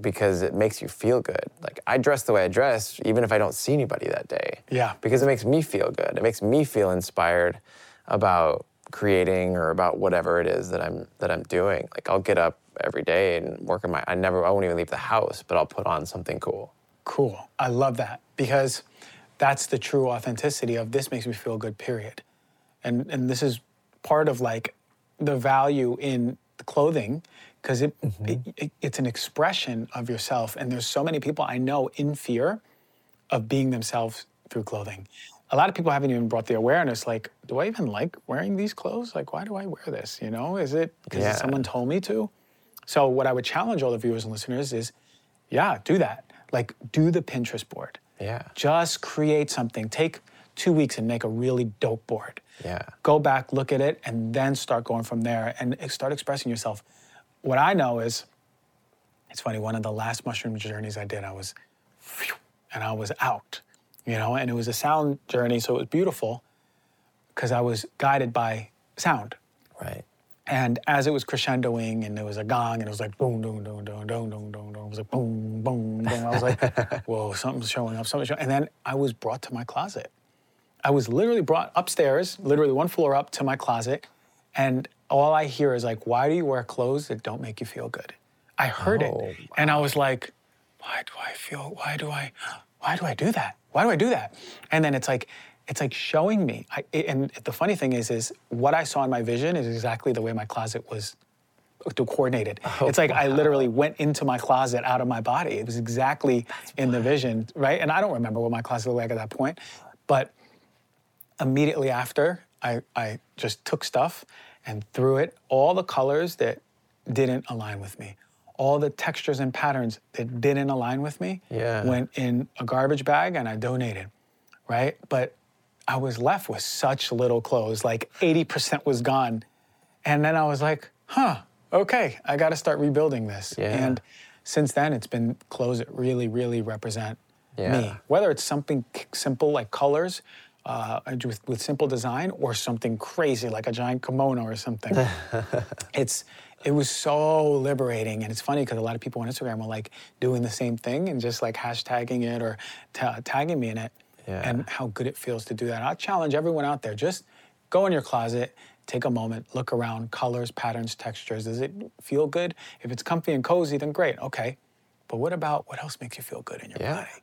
because it makes you feel good. Like i dress the way i dress even if i don't see anybody that day.
Yeah.
because it makes me feel good. It makes me feel inspired about creating or about whatever it is that i'm that i'm doing like i'll get up every day and work on my i never i won't even leave the house but i'll put on something cool
Cool. I love that because that's the true authenticity of this makes me feel good, period. And and this is part of like the value in the clothing because it, mm-hmm. it, it it's an expression of yourself and there's so many people I know in fear of being themselves through clothing. A lot of people haven't even brought the awareness like, do I even like wearing these clothes? Like why do I wear this? You know, is it because
Yeah.
someone told me to? So what I would challenge all the viewers and listeners is yeah, do that. Like, do the Pinterest board.
Yeah.
Just create something. Take two weeks and make a really dope board.
Yeah.
Go back, look at it, and then start going from there and start expressing yourself. What I know is, it's funny, one of the last mushroom journeys I did, I was, and I was out, you know, and it was a sound journey, so it was beautiful because I was guided by sound.
right
And as it was crescendoing and there was a gong and it was like boom, boom, boom, boom, boom, boom, boom, boom. It was like boom, boom, boom. I was like, [LAUGHS] whoa, something's showing up, something's showing And then I was brought to my closet. I was literally brought upstairs, literally one floor up to my closet. And all I hear is like, why do you wear clothes that don't make you feel good? I heard
Oh,
it. And I was like, why do I feel, why do I, why do I do that? Why do I do that? And then it's like, it's like showing me. I, and the funny thing is, is what I saw in my vision is exactly the way my closet was coordinated. Oh, it's like I literally went into my closet out of my body. It was exactly in the vision, right? And I don't remember what my closet looked like at that point, but immediately after, I, I just took stuff and threw it, all the colors that didn't align with me, all the textures and patterns that didn't align with me,
Yeah.
went in a garbage bag and I donated, right? But I was left with such little clothes, like 80% was gone. And then I was like, huh, okay, I got to start rebuilding this.
Yeah.
And since then, it's been clothes that really, really represent me.
Yeah.
Whether it's something simple like colors uh, with, with simple design or something crazy like a giant kimono or something. [LAUGHS] it's it was so liberating and it's funny because a lot of people on Instagram are like doing the same thing and just like hashtagging it or ta- tagging me in it
Yeah.
and how good it feels to do that. I challenge everyone out there just go in your closet, take a moment, look around, colors, patterns, textures. Does it feel good? If it's comfy and cozy, then great, okay. But what about what else makes you feel good in your
Yeah.
body?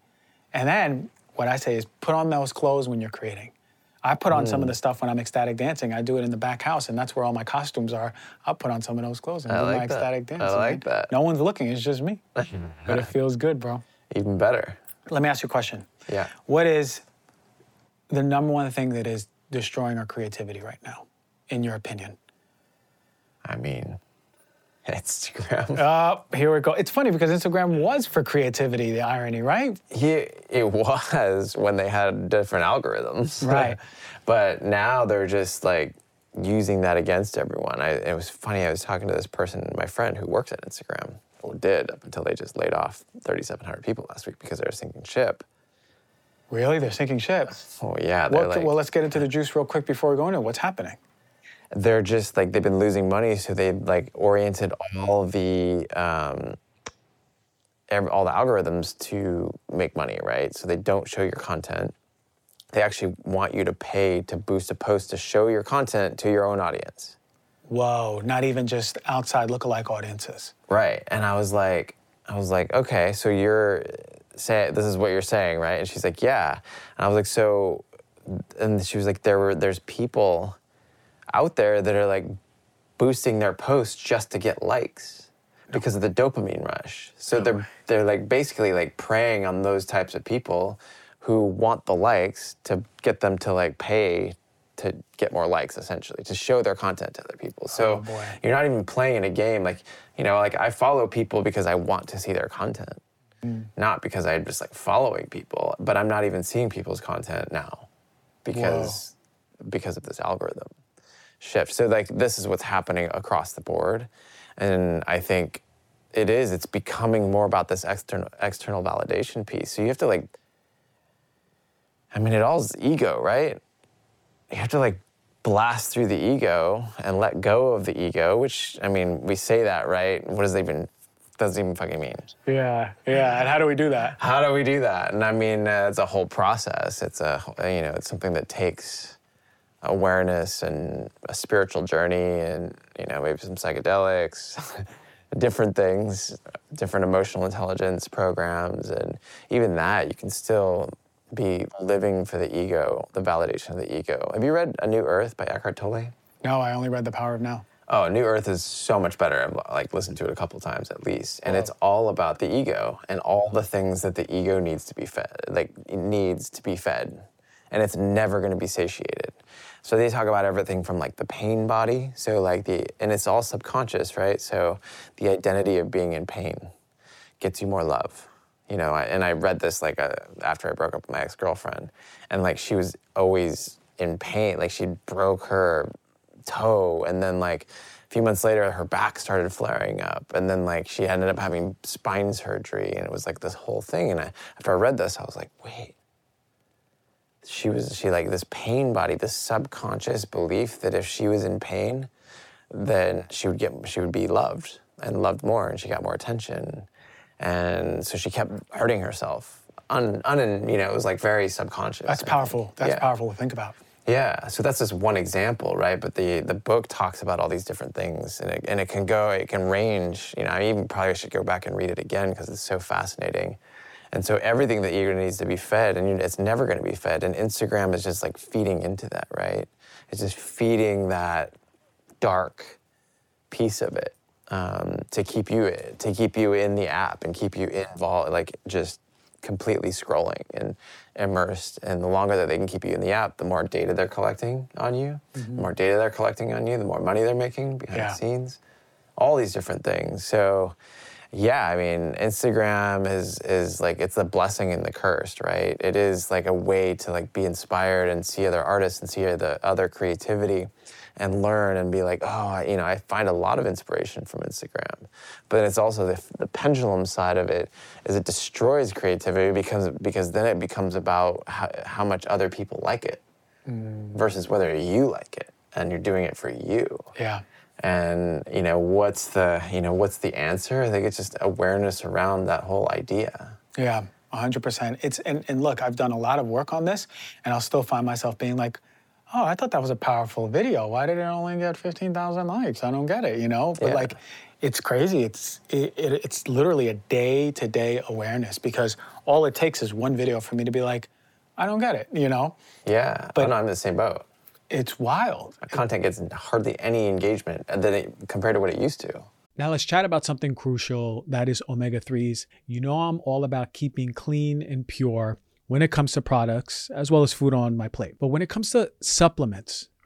And then what I say is put on those clothes when you're creating. I put on
Mm.
some of the stuff when I'm ecstatic dancing. I do it in the back house, and that's where all my costumes are. I'll put on some of those clothes and
I
do my
like that.
ecstatic
I
dance.
like that.
No one's looking, it's just me. [LAUGHS] but it feels good, bro.
even better
Let me ask you a question.
Yeah.
What is the number one thing that is destroying our creativity right now, in your opinion?
i mean [LAUGHS] instagram [LAUGHS]
Uh, here we go. It's funny because Instagram was for creativity, the irony, right?
He, it was when they had different algorithms. [LAUGHS]
Right.
but now they're just like using that against everyone. I, it was funny, I was talking to this person, my friend, who works at Instagram, or did up until they just laid off 3,700 people last week because they were sinking ship.
Really? They're sinking ships.
Oh, yeah.
What,
like,
well, let's get into the juice real quick before we go into. What's happening?
They're just like, they've been losing money, so they like oriented all the, um, ev- all the algorithms to make money, right? So they don't show your content. They actually want you to pay to boost a post to show your content to your own audience.
Whoa, not even just outside lookalike audiences.
Right. And I was like, I was like, okay, so you're saying this is what you're saying, right? And she's like, yeah. And I was like, so, and she was like, there were there's people out there that are like boosting their posts just to get likes because of the dopamine rush. So they're they're like basically like preying on those types of people who want the likes to get them to like pay to get more likes essentially to show their content to other people. So
Oh,
you're not even playing in a game like you know like i follow people because i want to see their content
Mm.
not because i'm just like following people but i'm not even seeing people's content now because because of this algorithm shift. So like this is what's happening across the board. And i think it is it's becoming more about this external external validation piece. So you have to like i mean it all is ego right? You have to like blast through the ego and let go of the ego which i mean we say that right? What does that even doesn't even fucking mean.
Yeah, yeah. And how do we do that?
how do we do that? And i mean uh, it's a whole process. It's a you know it's something that takes awareness and a spiritual journey and you know maybe some psychedelics [LAUGHS] different things different emotional intelligence programs and even that you can still be living for the ego the validation of the ego have you read a new earth by eckhart tolle
No, I only read The Power of Now.
Oh, New Earth is so much better. I've like listened to it a couple times at least, and it's all about the ego and all the things that the ego needs to be fed, like needs to be fed, and it's never going to be satiated. So they talk about everything from like the pain body, so like the, and it's all subconscious, right? So the identity of being in pain gets you more love. You know, and I read this like uh after I broke up with my ex girlfriend, and like she was always in pain. Like she broke her toe, and then like a few months later, her back started flaring up, and then like she ended up having spine surgery, and it was like this whole thing. And I, after I read this, I was like, wait. She was she like this pain body, this subconscious belief that if she was in pain, then she would get she would be loved and loved more and she got more attention and so she kept hurting herself un, un you know it was like very subconscious
That's powerful. That's
Yeah.
powerful to think about.
yeah, so that's just one example, right? But the the book talks about all these different things, and it, and it can go, it can range. You know, I even probably should go back and read it again because it's so fascinating. And so everything that ego needs to be fed, and it's never going to be fed. And Instagram is just like feeding into that, right? It's just feeding that dark piece of it um, to keep you to keep you in the app and keep you involved, like just completely scrolling and immersed. And the longer that they can keep you in the app, the more data they're collecting on you. The more data they're collecting on you, the more money they're making behind
Yeah.
the scenes. All these different things. So. Yeah, I mean, Instagram is is like it's the blessing and the curse, right? It is like a way to like be inspired and see other artists and see the other creativity and learn and be like, oh, you know, I find a lot of inspiration from Instagram. But it's also the, the pendulum side of it is it destroys creativity because because then it becomes about how, how much other people like it mm. versus whether you like it and you're doing it for you
Yeah.
And you know what's the you know what's the answer i think it's just awareness around that whole idea
Yeah, 100%. It's and, and look, I've done a lot of work on this, and I'll still find myself being like, oh, I thought that was a powerful video. Why did it only get 15,000 likes? I don't get it, you know? But
Yeah.
like, it's crazy. It's it, it, it's literally a day-to-day awareness because all it takes is one video for me to be like, I don't get it, you know?
yeah but i'm in the same boat
It's wild.
content gets hardly any engagement and then it, compared to what it used to
Now let's chat about something crucial that is omega 3s. You know, I'm all about keeping clean and pure when it comes to products as well as food on my plate. But when it comes to supplements,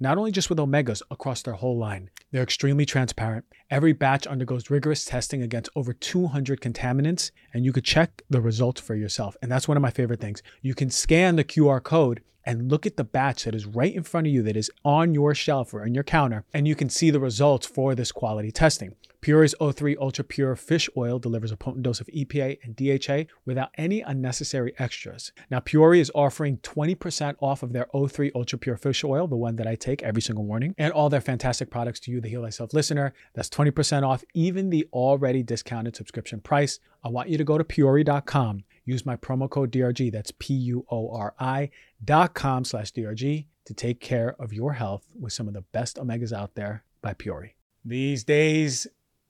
not only just with omegas across their whole line. They're extremely transparent. Every batch undergoes rigorous testing against over 200 contaminants, and you could check the results for yourself. And that's one of my favorite things. You can scan the QR code and look at the batch that is right in front of you, that is on your shelf or on your counter, and you can see the results for this quality testing. Puori's O3 Ultra Pure Fish Oil delivers a potent dose of EPA and DHA without any unnecessary extras. Now, Pure is offering 20% off of their O3 Ultra Pure Fish Oil, the one that I take every single morning, and all their fantastic products to you, the Heal Thyself listener. That's 20% off even the already discounted subscription price. I want you to go to Puori.com, use my promo code DRG, that's P U O R I dot com slash DRG to take care of your health with some of the best omegas out there by Puori. These days,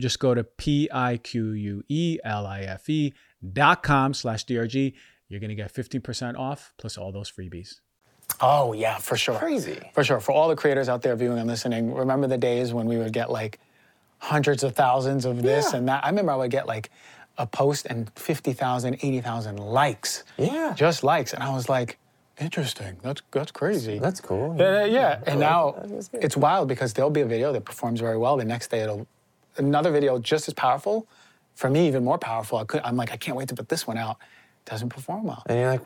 just go to p-i-q-u-e-l-i-f-e dot com slash drg you're going to get 15% off plus all those freebies
Oh yeah, for sure.
Crazy.
For sure. For all the creators out there viewing and listening, remember the days when we would get like hundreds of thousands of this
Yeah.
and that. I remember I would get like a post and 50,000, 80,000 likes.
Yeah.
Just likes. And I was like, interesting. That's that's crazy.
That's cool.
Yeah, yeah, yeah. And
I
now
like that. That's good.
it's wild because there'll be a video that performs very well. The next day it'll another video just as powerful. For me, even more powerful. I could, I'm like, I can't wait to put this one out. Doesn't perform well.
And you're like,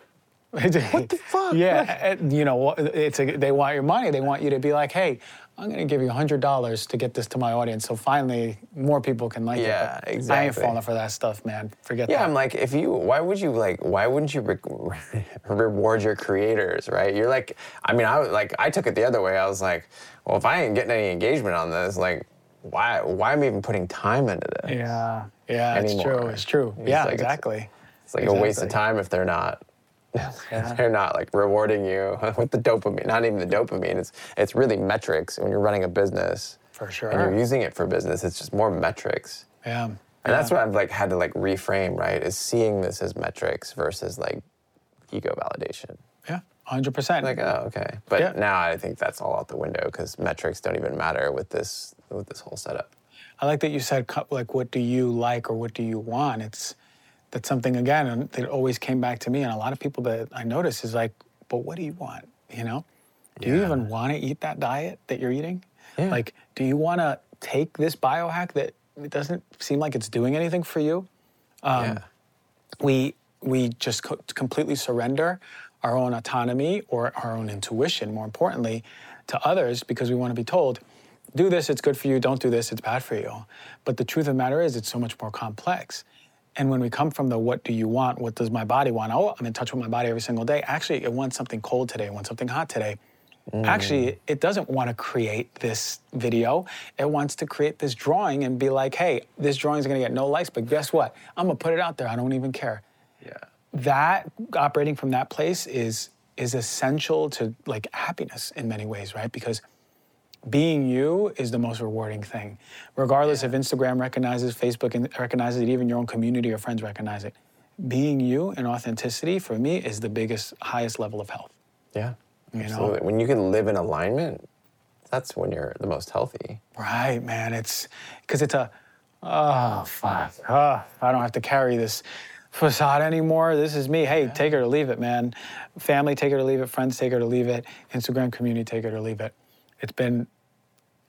[LAUGHS]
what
the fuck?
Yeah, and, you know, it's a, they want your money. They want you to be like, hey, I'm going to give you hundred dollars to get this to my audience, so finally more people can like
Yeah,
it. But I ain't
exactly.
falling for that stuff, man. Forget
Yeah,
that.
Yeah, I'm like, if you, why would you like, why wouldn't you re- [LAUGHS] reward your creators, right? You're like, I mean, I like, I took it the other way. I was like, well, if I ain't getting any engagement on this, like, why, why am I even putting time into this?
yeah, yeah, it's true. It's true.
It's
yeah,
like-
exactly.
It's like a waste of time if they're not. [LAUGHS] if they're not like rewarding you [LAUGHS] with the dopamine. Not even the dopamine. It's it's really metrics. When you're running a business
For sure.
and you're using it for business, it's just more metrics.
yeah.
And that's what I've like had to like reframe, right? Is seeing this as metrics versus like ego validation.
Yeah, hundred percent.
Like, oh, okay. But
Yeah.
now I think that's all out the window because metrics don't even matter with this with this whole setup.
I like that you said like, what do you like or what do you want? It's that's something again that always came back to me, and a lot of people that I notice is like, but what do you want? You know, do you even want to eat that diet that you're eating?
Yeah.
Like, do you want to take this biohack that it doesn't seem like it's doing anything for you? Um,
yeah.
we we just co- completely surrender our own autonomy or our own intuition more importantly to others because we want to be told do this it's good for you don't do this it's bad for you but the truth of the matter is it's so much more complex and when we come from the what do you want what does my body want oh i'm in touch with my body every single day actually it wants something cold today it wants something hot today mm. Actually, it doesn't want to create this video. It wants to create this drawing and be like, hey, this drawing is going to get no likes, but guess what? I'm going to put it out there. I don't even care
Yeah.
that operating from that place is is essential to like happiness in many ways right because being you is the most rewarding thing regardless if instagram recognizes facebook and recognizes it even your own community or friends recognize it being you and authenticity for me is the biggest highest level of health
Yeah.
know?
Absolutely. When you can live in alignment, that's when you're the most healthy.
Right, man. It's because it's a, oh, fuck. Oh, I don't have to carry this facade anymore. This is me. Hey, take it or leave it, man. Family, take it or leave it. Friends, take it or leave it. Instagram community, take it or leave it. It's been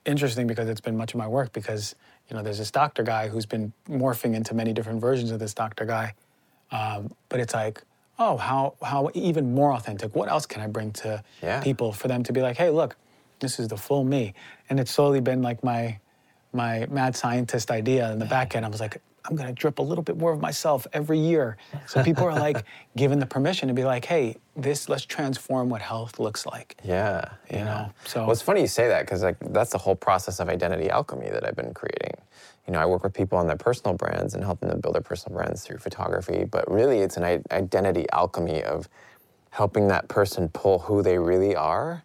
interesting because it's been much of my work because, you know, there's this doctor guy who's been morphing into many different versions of this doctor guy. Um, but it's like, oh, how, how even more authentic. What else can I bring to
Yeah.
people for them to be like, hey, look, this is the full me. And it's slowly been like my my mad scientist idea in the back end. I was like, I'm gonna drip a little bit more of myself every year. So people are like [LAUGHS] given the permission to be like, hey, this let's transform what health looks like.
Yeah,
You
yeah.
know, so-
well, it's funny you say that because like that's the whole process of identity alchemy that I've been creating. You know, I work with people on their personal brands and helping them build their personal brands through photography, but really it's an identity alchemy of helping that person pull who they really are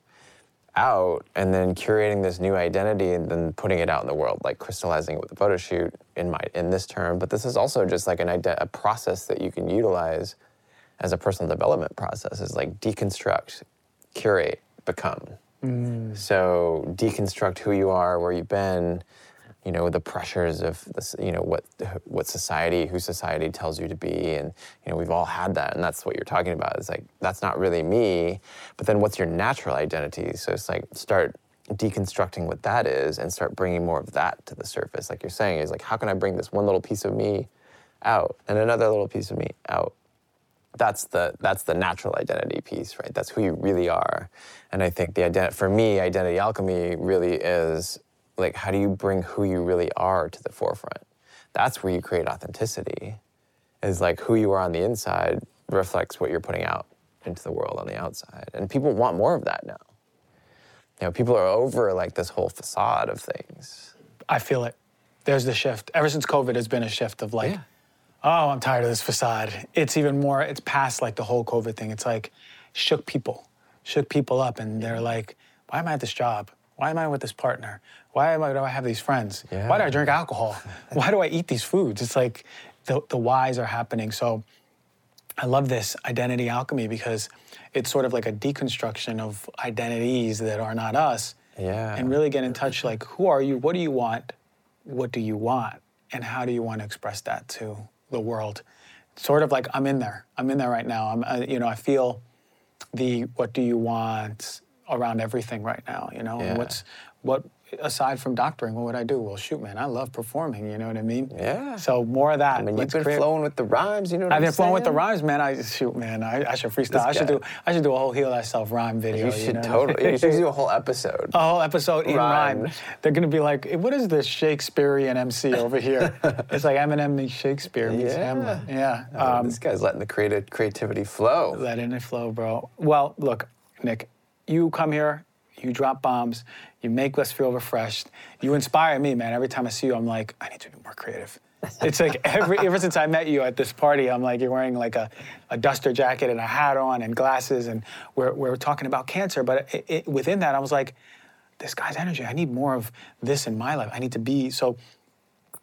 out and then curating this new identity and then putting it out in the world like crystallizing it with a photo shoot in my in this term. But this is also just like an ide- a process that you can utilize as a personal development process is like deconstruct curate become. Mm. So deconstruct who you are where you've been you know the pressures of this you know what what society who society tells you to be and you know we've all had that and that's what you're talking about It's like that's not really me but then what's your natural identity so it's like start deconstructing what that is and start bringing more of that to the surface like you're saying is like how can i bring this one little piece of me out and another little piece of me out that's the that's the natural identity piece, right? That's who you really are. And I think the ident- for me, identity alchemy really is like how do you bring who you really are to the forefront? That's where you create authenticity. Is like who you are on the inside reflects what you're putting out into the world on the outside. And people want more of that now. You know, people are over like this whole facade of things.
I feel it. There's the shift. Ever since COVID, has been a shift of like,
Yeah.
oh, I'm tired of this facade. It's even more. It's past like the whole COVID thing. It's like shook people, shook people up, and they're like, why am I at this job? Why am I with this partner? Why am I, do I have these friends? Why do I drink alcohol? [LAUGHS] why do I eat these foods? It's like the, the whys are happening. So I love this identity alchemy because it's sort of like a deconstruction of identities that are not us.
Yeah.
And really get in touch like, who are you? What do you want? What do you want? And how do you want to express that to the world? Sort of like I'm in there. I'm in there right now. I'm, you know, I feel the what do you want around everything right now. You know, And
Yeah.
what's what aside from doctoring, what would I do? Well, shoot, man, I love performing. You know what I mean?
Yeah.
So more of that.
I mean, you've been
create-
flowing with the rhymes, you know what
I've been flowing with the rhymes, man. I shoot, man. I, I should freestyle. I should do. I should do a whole heal thyself rhyme video.
You should
know?
totally. You should do a [LAUGHS] whole episode.
a whole episode in rhyme.
Rhyme.
They're gonna be like, what is this Shakespearean MC over here? [LAUGHS] it's like Eminem meets Shakespeare meets
Yeah.
Hamlet. Yeah.
Oh,
Um,
this guy's letting the creative creativity flow.
letting it flow, bro. Well, look, Nick, you come here, you drop bombs, you make us feel refreshed. You inspire me, man. Every time I see you, I'm like, I need to be more creative. It's like [LAUGHS] every ever since I met you at this party, I'm like, you're wearing like a, a duster jacket and a hat on and glasses, and we're, we're talking about cancer. But it, it, within that, I was like, this guy's energy. I need more of this in my life. I need to be so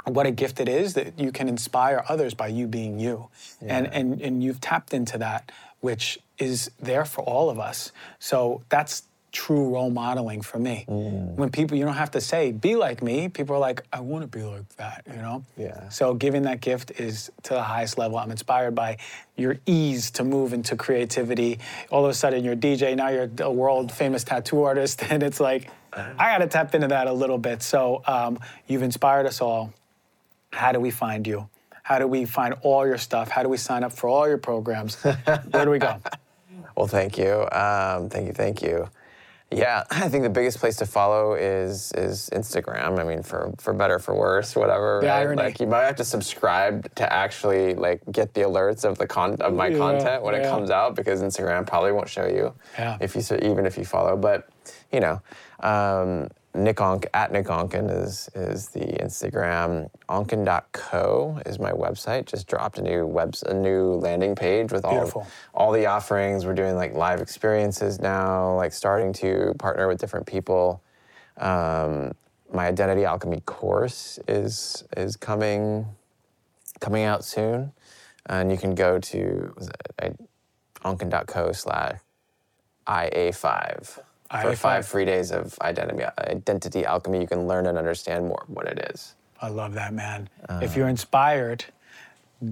what a gift it is that you can inspire others by you being you. And, and, and you've tapped into that, which is there for all of us. So that's true role modeling for me. When people, you don't have to say, be like me. People are like, I want to be like that, you know?
Yeah.
So giving that gift is to the highest level. I'm inspired by your ease to move into creativity. All of a sudden, you're a DJ, now you're a world famous tattoo artist. [LAUGHS] And it's like, I got to tap into that a little bit. So um, you've inspired us all how do we find you? How do we find all your stuff? How do we sign up for all your programs? Where do we go? [LAUGHS]
Well, thank you. Um, thank you. Thank you. Yeah, I think the biggest place to follow is is Instagram. I mean, for for better, for worse, whatever.
The
right?
irony.
Like you might have to subscribe to actually like get the alerts of the con of my
Yeah,
content when it comes out because Instagram probably won't show you
Yeah.
if you so- even if you follow. But you know, um, Nick Onk at Nick Onken is is the Instagram. Onken.co is my website. Just dropped a new webs a new landing page with all
Beautiful.
all the offerings. We're doing like live experiences now, like starting to partner with different people. Um, my identity alchemy course is is coming coming out soon, and you can go to onken.co slash IA5 for
IA5.
five free days of identity identity alchemy. You can learn and understand more of what it is.
I love that, man. if you're inspired,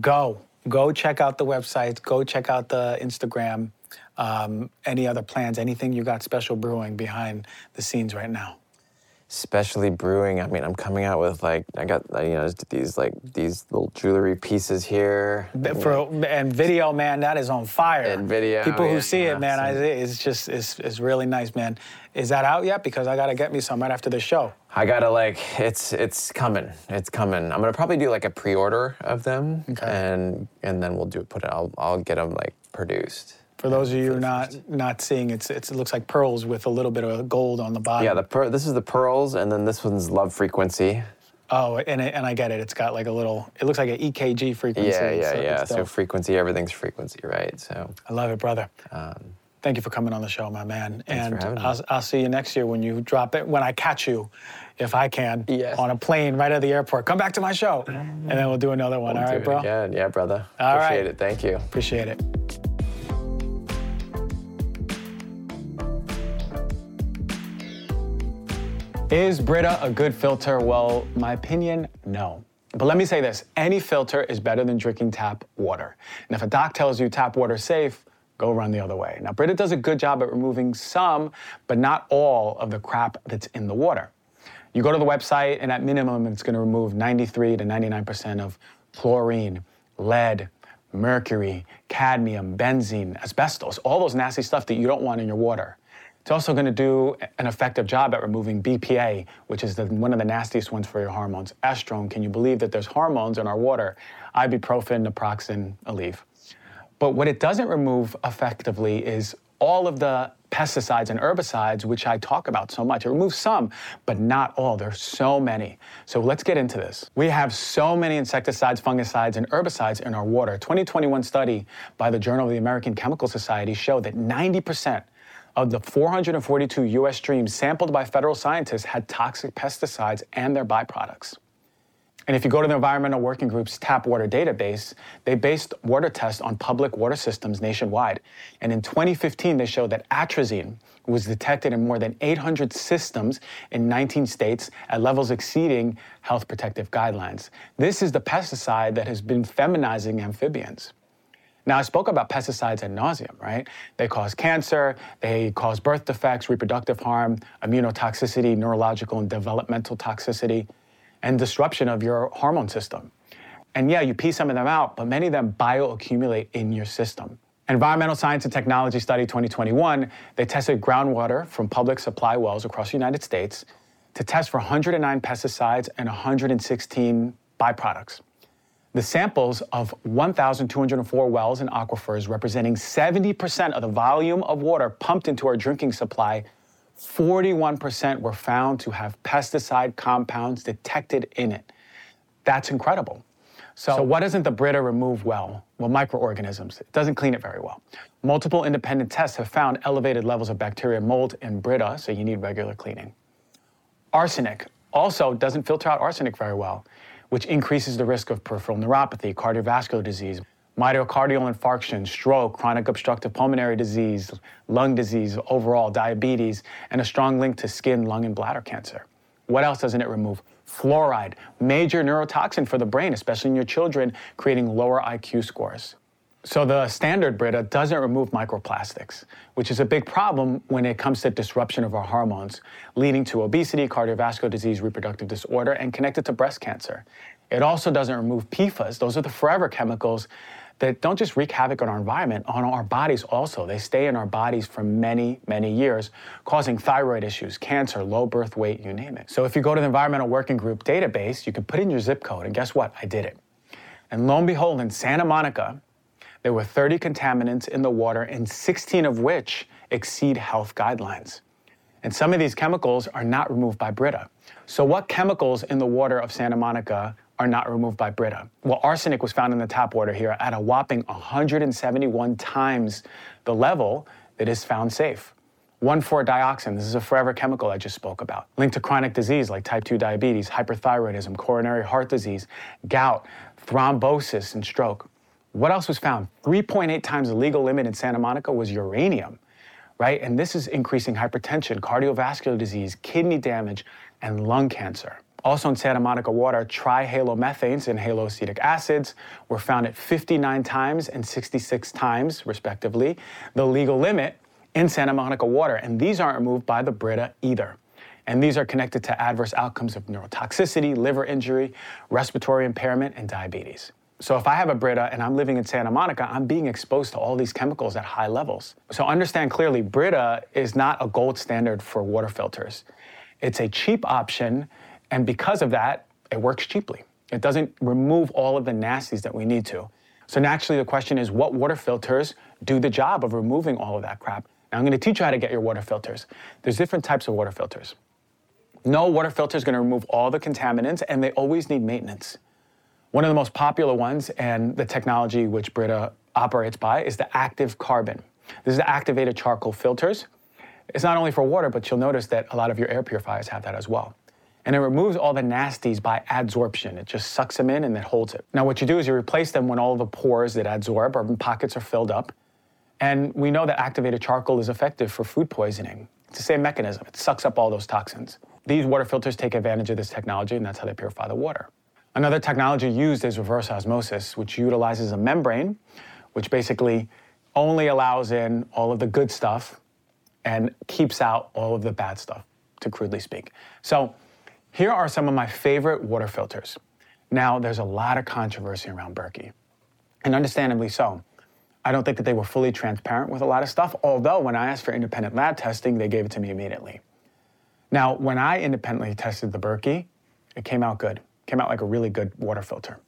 go. Go check out the websites, go check out the Instagram. Um, any other plans, anything you got special brewing behind the scenes right now?
Specially brewing. I mean, I'm coming out with like I got you know these like these little jewelry pieces here.
For and video, man, that is on fire.
And video,
people who see
yeah,
it, man, I, it's just it's, it's really nice, man. Is that out yet? Because I gotta get me some right after the show.
I gotta like it's it's coming. It's coming. I'm gonna probably do like a pre-order of them,
Okay.
and and then we'll do put it. I'll I'll get them like produced.
For those of you who not not seeing, it's, it's it looks like pearls with a little bit of gold on the bottom.
Yeah, the per- this is the pearls, and then this one's love frequency.
oh, and it, and I get it. It's got like a little. It looks like an EKG frequency.
Yeah, yeah,
so
yeah. So frequency, everything's frequency, right? So
I love it, brother.
um,
Thank you for coming on the show, my man. And. I'll, I'll see you next year when you drop it, when I catch you, if I can,
Yes.
on a plane right at the airport. Come back to my show, and then we'll do another one. All
do
right, bro?
again. Yeah, brother.
All right.
Appreciate it. Thank you.
Appreciate it. Is Brita a good filter? Well, my opinion, no. But let me say this any filter is better than drinking tap water. And if a doc tells you tap water's safe, go run the other way. Now, Brita does a good job at removing some, but not all of the crap that's in the water. You go to the website, and at minimum, it's going to remove 93 to 99% of chlorine, lead, mercury, cadmium, benzene, asbestos, all those nasty stuff that you don't want in your water. It's also going to do an effective job at removing BPA, which is the, one of the nastiest ones for your hormones. Estrone, can you believe that there's hormones in our water? Ibuprofen, naproxen, Aleve. But what it doesn't remove effectively is all of the pesticides and herbicides, which I talk about so much. It removes some, but not all. There's so many. So let's get into this. We have so many insecticides, fungicides, and herbicides in our water. A 2021 study by the Journal of the American Chemical Society showed that 90% of the 442 US streams sampled by federal scientists had toxic pesticides and their byproducts. And if you go to the Environmental Working Group's tap water database, they based water tests on public water systems nationwide. And in 2015, they showed that atrazine was detected in more than 800 systems in 19 states at levels exceeding health protective guidelines. This is the pesticide that has been feminizing amphibians. Now, I spoke about pesticides ad nauseum, right? They cause cancer, they cause birth defects, reproductive harm, immunotoxicity, neurological and developmental toxicity, and disruption of your hormone system. And yeah, you pee some of them out, but many of them bioaccumulate in your system. Environmental Science and Technology Study 2021, they tested groundwater from public supply wells across the United States to test for 109 pesticides and 116 byproducts. The samples of 1,204 wells and aquifers, representing 70% of the volume of water pumped into our drinking supply, 41% were found to have pesticide compounds detected in it. That's incredible. So, so what doesn't the Brita remove well? Well, microorganisms. It doesn't clean it very well. Multiple independent tests have found elevated levels of bacteria mold in Brita, so you need regular cleaning. Arsenic also doesn't filter out arsenic very well, which increases the risk of peripheral neuropathy, cardiovascular disease, myocardial infarction, stroke, chronic obstructive pulmonary disease, lung disease, overall diabetes, and a strong link to skin, lung, and bladder cancer. What else doesn't it remove? Fluoride, major neurotoxin for the brain, especially in your children, creating lower IQ scores. So the standard Brita doesn't remove microplastics, which is a big problem when it comes to disruption of our hormones, leading to obesity, cardiovascular disease, reproductive disorder, and connected to breast cancer. It also doesn't remove PFAS. Those are the forever chemicals that don't just wreak havoc on our environment, on our bodies also. They stay in our bodies for many, many years, causing thyroid issues, cancer, low birth weight, you name it. So if you go to the Environmental Working Group database, you can put in your zip code, and guess what? I did it. And lo and behold, in Santa Monica, there were 30 contaminants in the water, and 16 of which exceed health guidelines. And some of these chemicals are not removed by Brita. So, what chemicals in the water of Santa Monica are not removed by Brita? Well, arsenic was found in the tap water here at a whopping 171 times the level that is found safe. 1,4-dioxin, this is a forever chemical I just spoke about, linked to chronic disease like type 2 diabetes, hyperthyroidism, coronary heart disease, gout, thrombosis, and stroke. What else was found? 3.8 times the legal limit in Santa Monica was uranium, right? And this is increasing hypertension, cardiovascular disease, kidney damage, and lung cancer. Also in Santa Monica water, trihalomethanes and haloacetic acids were found at 59 times and 66 times, respectively, the legal limit in Santa Monica water. And these aren't removed by the Brita either. And these are connected to adverse outcomes of neurotoxicity, liver injury, respiratory impairment, and diabetes. So if I have a Brita and I'm living in Santa Monica, I'm being exposed to all these chemicals at high levels. So understand clearly, Brita is not a gold standard for water filters. It's a cheap option, and because of that, it works cheaply. It doesn't remove all of the nasties that we need to. So naturally, the question is, what water filters do the job of removing all of that crap? Now, I'm going to teach you how to get your water filters. There's different types of water filters. No water filter is going to remove all the contaminants, and they always need maintenance. One of the most popular ones, and the technology which Brita operates by, is the active carbon. This is the activated charcoal filters. It's not only for water, but you'll notice that a lot of your air purifiers have that as well. And it removes all the nasties by adsorption. It just sucks them in and it holds it. Now, what you do is you replace them when all the pores that adsorb or pockets are filled up. And we know that activated charcoal is effective for food poisoning. It's the same mechanism, it sucks up all those toxins. These water filters take advantage of this technology, and that's how they purify the water. Another technology used is reverse osmosis, which utilizes a membrane, which basically only allows in all of the good stuff and keeps out all of the bad stuff, to crudely speak. So, here are some of my favorite water filters. Now, there's a lot of controversy around Berkey, and understandably so. I don't think that they were fully transparent with a lot of stuff, although when I asked for independent lab testing, they gave it to me immediately. Now, when I independently tested the Berkey, it came out good. Came out like a really good water filter.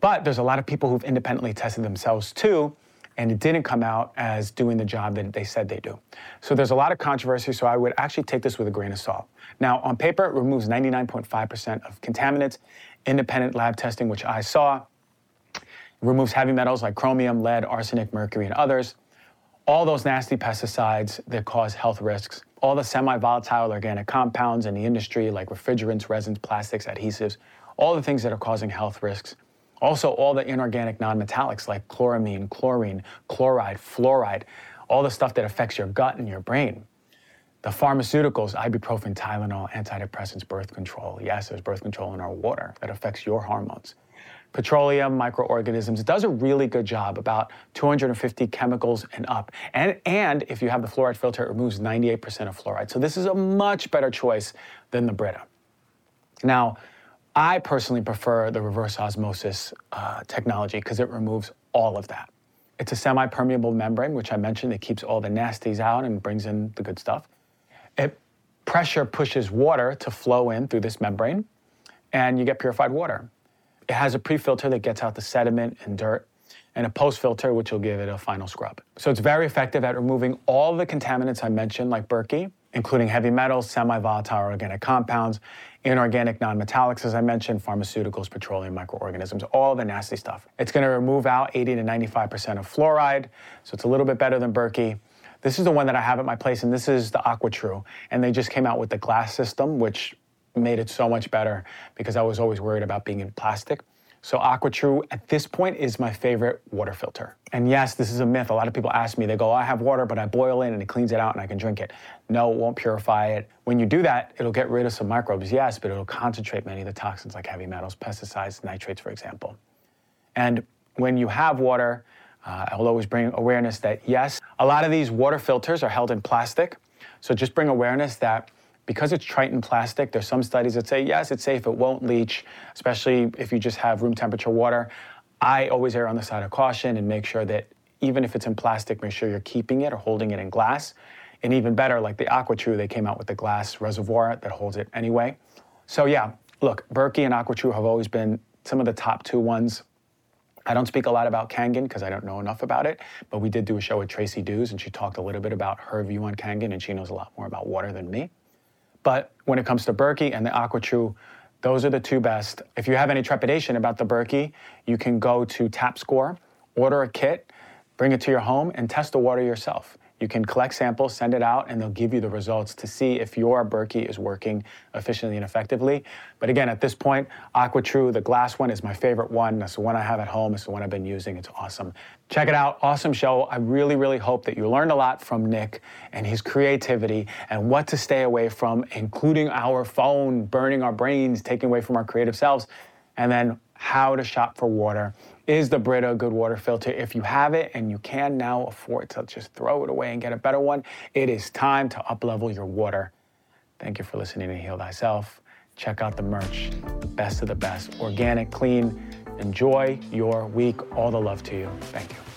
But there's a lot of people who've independently tested themselves too, and it didn't come out as doing the job that they said they do. So there's a lot of controversy, so I would actually take this with a grain of salt. Now, on paper, it removes 99.5% of contaminants. Independent lab testing, which I saw, removes heavy metals like chromium, lead, arsenic, mercury, and others. All those nasty pesticides that cause health risks, all the semi volatile organic compounds in the industry like refrigerants, resins, plastics, adhesives, all the things that are causing health risks also, all the inorganic nonmetallics like chloramine, chlorine, chloride, fluoride, all the stuff that affects your gut and your brain. The pharmaceuticals, ibuprofen, Tylenol, antidepressants, birth control. Yes, there's birth control in our water that affects your hormones. Petroleum, microorganisms. It does a really good job, about 250 chemicals and up. And, and if you have the fluoride filter, it removes 98% of fluoride. So this is a much better choice than the Brita. Now, I personally prefer the reverse osmosis uh, technology because it removes all of that. It's a semi permeable membrane, which I mentioned, it keeps all the nasties out and brings in the good stuff. It pressure pushes water to flow in through this membrane, and you get purified water. It has a pre filter that gets out the sediment and dirt, and a post filter, which will give it a final scrub. So it's very effective at removing all the contaminants I mentioned, like Berkey, including heavy metals, semi volatile organic compounds, inorganic nonmetallics, as I mentioned, pharmaceuticals, petroleum, microorganisms, all the nasty stuff. It's going to remove out 80 to 95% of fluoride, so it's a little bit better than Berkey. This is the one that I have at my place, and this is the AquaTru. And they just came out with the glass system, which made it so much better because I was always worried about being in plastic. So AquaTru at this point is my favorite water filter. And yes, this is a myth. A lot of people ask me, they go, I have water, but I boil it and it cleans it out and I can drink it. No, it won't purify it. When you do that, it'll get rid of some microbes, yes, but it'll concentrate many of the toxins like heavy metals, pesticides, nitrates, for example. And when you have water, uh, I will always bring awareness that yes, a lot of these water filters are held in plastic. So just bring awareness that because it's Tritan plastic, there's some studies that say, yes, it's safe, it won't leach, especially if you just have room temperature water. I always err on the side of caution and make sure that even if it's in plastic, make sure you're keeping it or holding it in glass. And even better, like the AquaTru, they came out with the glass reservoir that holds it anyway. So yeah, look, Berkey and AquaTru have always been some of the top two ones. I don't speak a lot about Kangen because I don't know enough about it, but we did do a show with Tracy Dews and she talked a little bit about her view on Kangen and she knows a lot more about water than me. But when it comes to Berkey and the AquaTru, those are the two best. If you have any trepidation about the Berkey, you can go to TapScore, order a kit, bring it to your home, and test the water yourself. You can collect samples, send it out, and they'll give you the results to see if your Berkey is working efficiently and effectively. But again, at this point, AquaTru, the glass one, is my favorite one. That's the one I have at home. It's the one I've been using. It's awesome. Check it out. Awesome show. I really, really hope that you learned a lot from Nick and his creativity and what to stay away from, including our phone burning our brains, taking away from our creative selves, and then how to shop for water is the Brita Good Water Filter. If you have it and you can now afford to just throw it away and get a better one, it is time to uplevel your water. Thank you for listening to Heal Thyself. Check out the merch, the best of the best, organic, clean. Enjoy your week. All the love to you. Thank you.